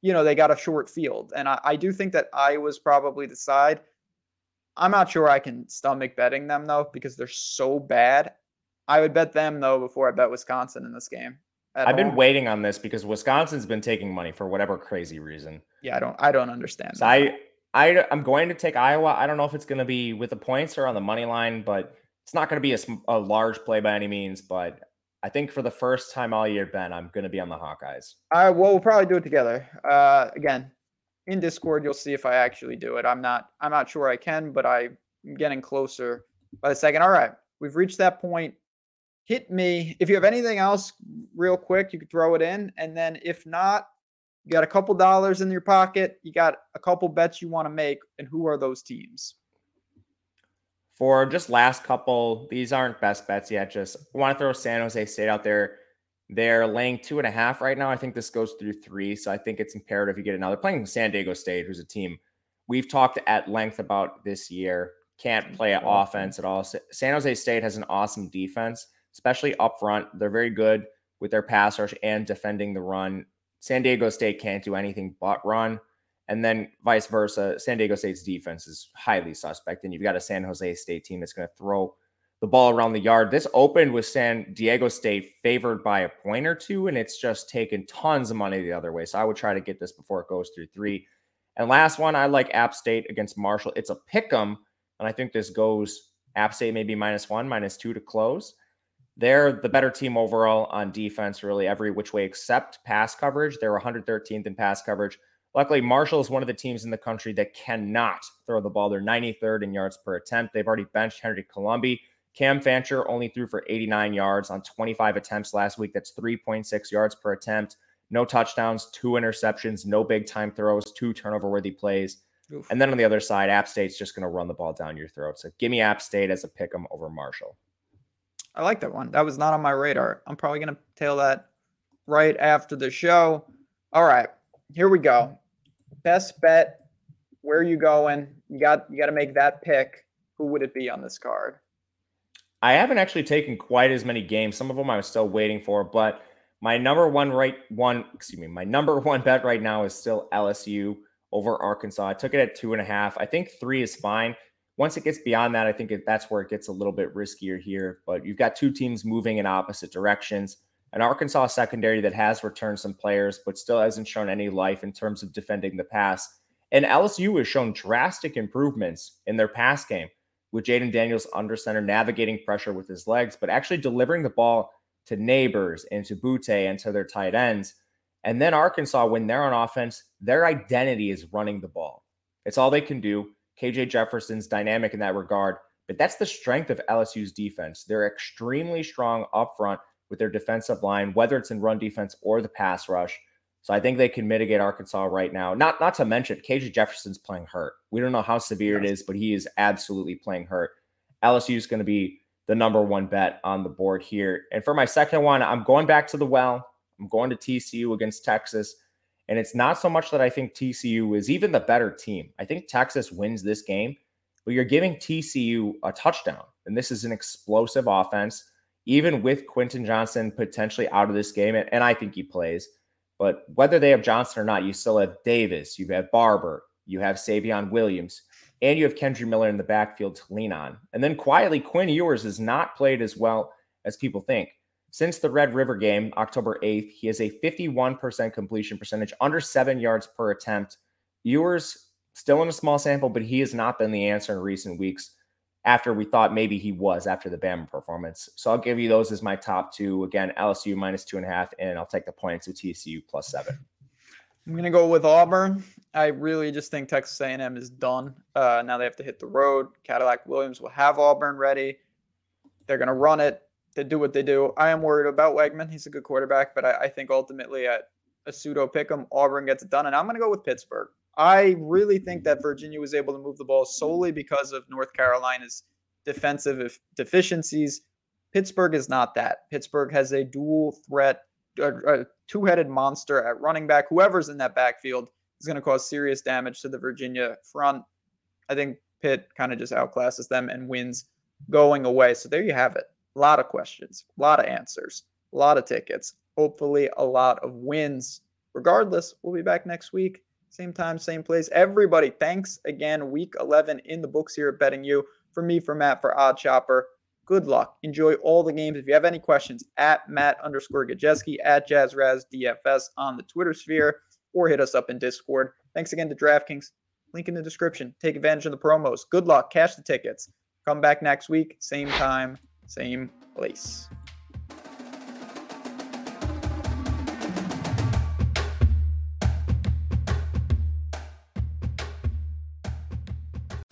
C: you know, they got a short field. And I, I do think that Iowa's probably the side. I'm not sure I can stomach betting them though because they're so bad. I would bet them though before I bet Wisconsin in this game.
D: I've home. been waiting on this because Wisconsin's been taking money for whatever crazy reason.
C: Yeah, I don't I don't understand.
D: So I I I'm going to take Iowa. I don't know if it's going to be with the points or on the money line, but it's not going to be a, a large play by any means, but I think for the first time all year, Ben, I'm going to be on the Hawkeyes.
C: All right, well, we'll probably do it together. Uh, again, in Discord, you'll see if I actually do it. I'm not. I'm not sure I can, but I'm getting closer by the second. All right, we've reached that point. Hit me if you have anything else, real quick. You could throw it in, and then if not, you got a couple dollars in your pocket. You got a couple bets you want to make, and who are those teams?
D: For just last couple, these aren't best bets yet. Just want to throw San Jose State out there. They're laying two and a half right now. I think this goes through three. So I think it's imperative you get another. Playing San Diego State, who's a team we've talked at length about this year. Can't play offense at all. San Jose State has an awesome defense, especially up front. They're very good with their pass rush and defending the run. San Diego State can't do anything but run. And then vice versa, San Diego State's defense is highly suspect. And you've got a San Jose State team that's going to throw the ball around the yard. This opened with San Diego State favored by a point or two, and it's just taken tons of money the other way. So I would try to get this before it goes through three. And last one, I like App State against Marshall. It's a pick 'em, and I think this goes App State maybe minus one, minus two to close. They're the better team overall on defense, really every which way except pass coverage. They're 113th in pass coverage. Luckily, Marshall is one of the teams in the country that cannot throw the ball. They're 93rd in yards per attempt. They've already benched Henry Colombi. Cam Fancher only threw for 89 yards on 25 attempts last week. That's 3.6 yards per attempt. No touchdowns, two interceptions, no big time throws, two turnover worthy plays. Oof. And then on the other side, App State's just going to run the ball down your throat. So give me App State as a pick 'em over Marshall.
C: I like that one. That was not on my radar. I'm probably going to tail that right after the show. All right, here we go. Best bet. Where are you going? You got you got to make that pick. Who would it be on this card?
D: I haven't actually taken quite as many games. Some of them I was still waiting for, but my number one right one, excuse me, my [laughs] number one bet right now is still LSU over Arkansas. I took it at two and a half. I think three is fine. Once it gets beyond that, I think that's where it gets a little bit riskier here. But you've got two teams moving in opposite directions. An Arkansas secondary that has returned some players, but still hasn't shown any life in terms of defending the pass. And LSU has shown drastic improvements in their pass game with Jayden Daniels under center, navigating pressure with his legs, but actually delivering the ball to Nabers and to Boutte and to their tight ends. And then Arkansas, when they're on offense, their identity is running the ball. It's all they can do. KJ Jefferson's dynamic in that regard, but that's the strength of LSU's defense. They're extremely strong up front with their defensive line, whether it's in run defense or the pass rush. So I think they can mitigate Arkansas right now. Not not to mention KJ Jefferson's playing hurt. We don't know how severe it is, but he is absolutely playing hurt. LSU is going to be the number one bet on the board here. And for my second one, I'm going back to the well. I'm going to TCU against Texas. And it's not so much that I think TCU is even the better team. I think Texas wins this game, but you're giving TCU a touchdown. And this is an explosive offense, even with Quentin Johnston potentially out of this game. And I think he plays. But whether they have Johnston or not, you still have Davis, you have Barber, you have Savion Williams, and you have Kendre Miller in the backfield to lean on. And then quietly, Quinn Ewers has not played as well as people think. Since the Red River game, October 8th, he has a 51% completion percentage, under seven yards per attempt. Ewers still in a small sample, but he has not been the answer in recent weeks after we thought maybe he was after the Bama performance. So I'll give you those as my top two. Again, LSU minus two and a half, and I'll take the points with TCU plus seven.
C: I'm gonna go with Auburn. I really just think Texas A&M is done. Uh, now they have to hit the road. Cadillac Williams will have Auburn ready. They're gonna run it. They do what they do. I am worried about Weigman. He's a good quarterback, but I, I think ultimately at a pseudo pick 'em, Auburn gets it done, and I'm gonna go with Pittsburgh. I really think that Virginia was able to move the ball solely because of North Carolina's defensive deficiencies. Pittsburgh is not that. Pittsburgh has a dual threat, a, a two headed monster at running back. Whoever's in that backfield is going to cause serious damage to the Virginia front. I think Pitt kind of just outclasses them and wins going away. So there you have it. A lot of questions, a lot of answers, a lot of tickets, hopefully a lot of wins. Regardless, we'll be back next week same time, same place. Everybody, thanks again. Week 11 in the books here at Betting You. For me, for Matt, for OddsShopper. Good luck. Enjoy all the games. If you have any questions, at Matt underscore Gajewski, at JazzRaz DFS on the Twitter sphere, or hit us up in Discord. Thanks again to DraftKings. Link in the description. Take advantage of the promos. Good luck. Cash the tickets. Come back next week, same time, same place.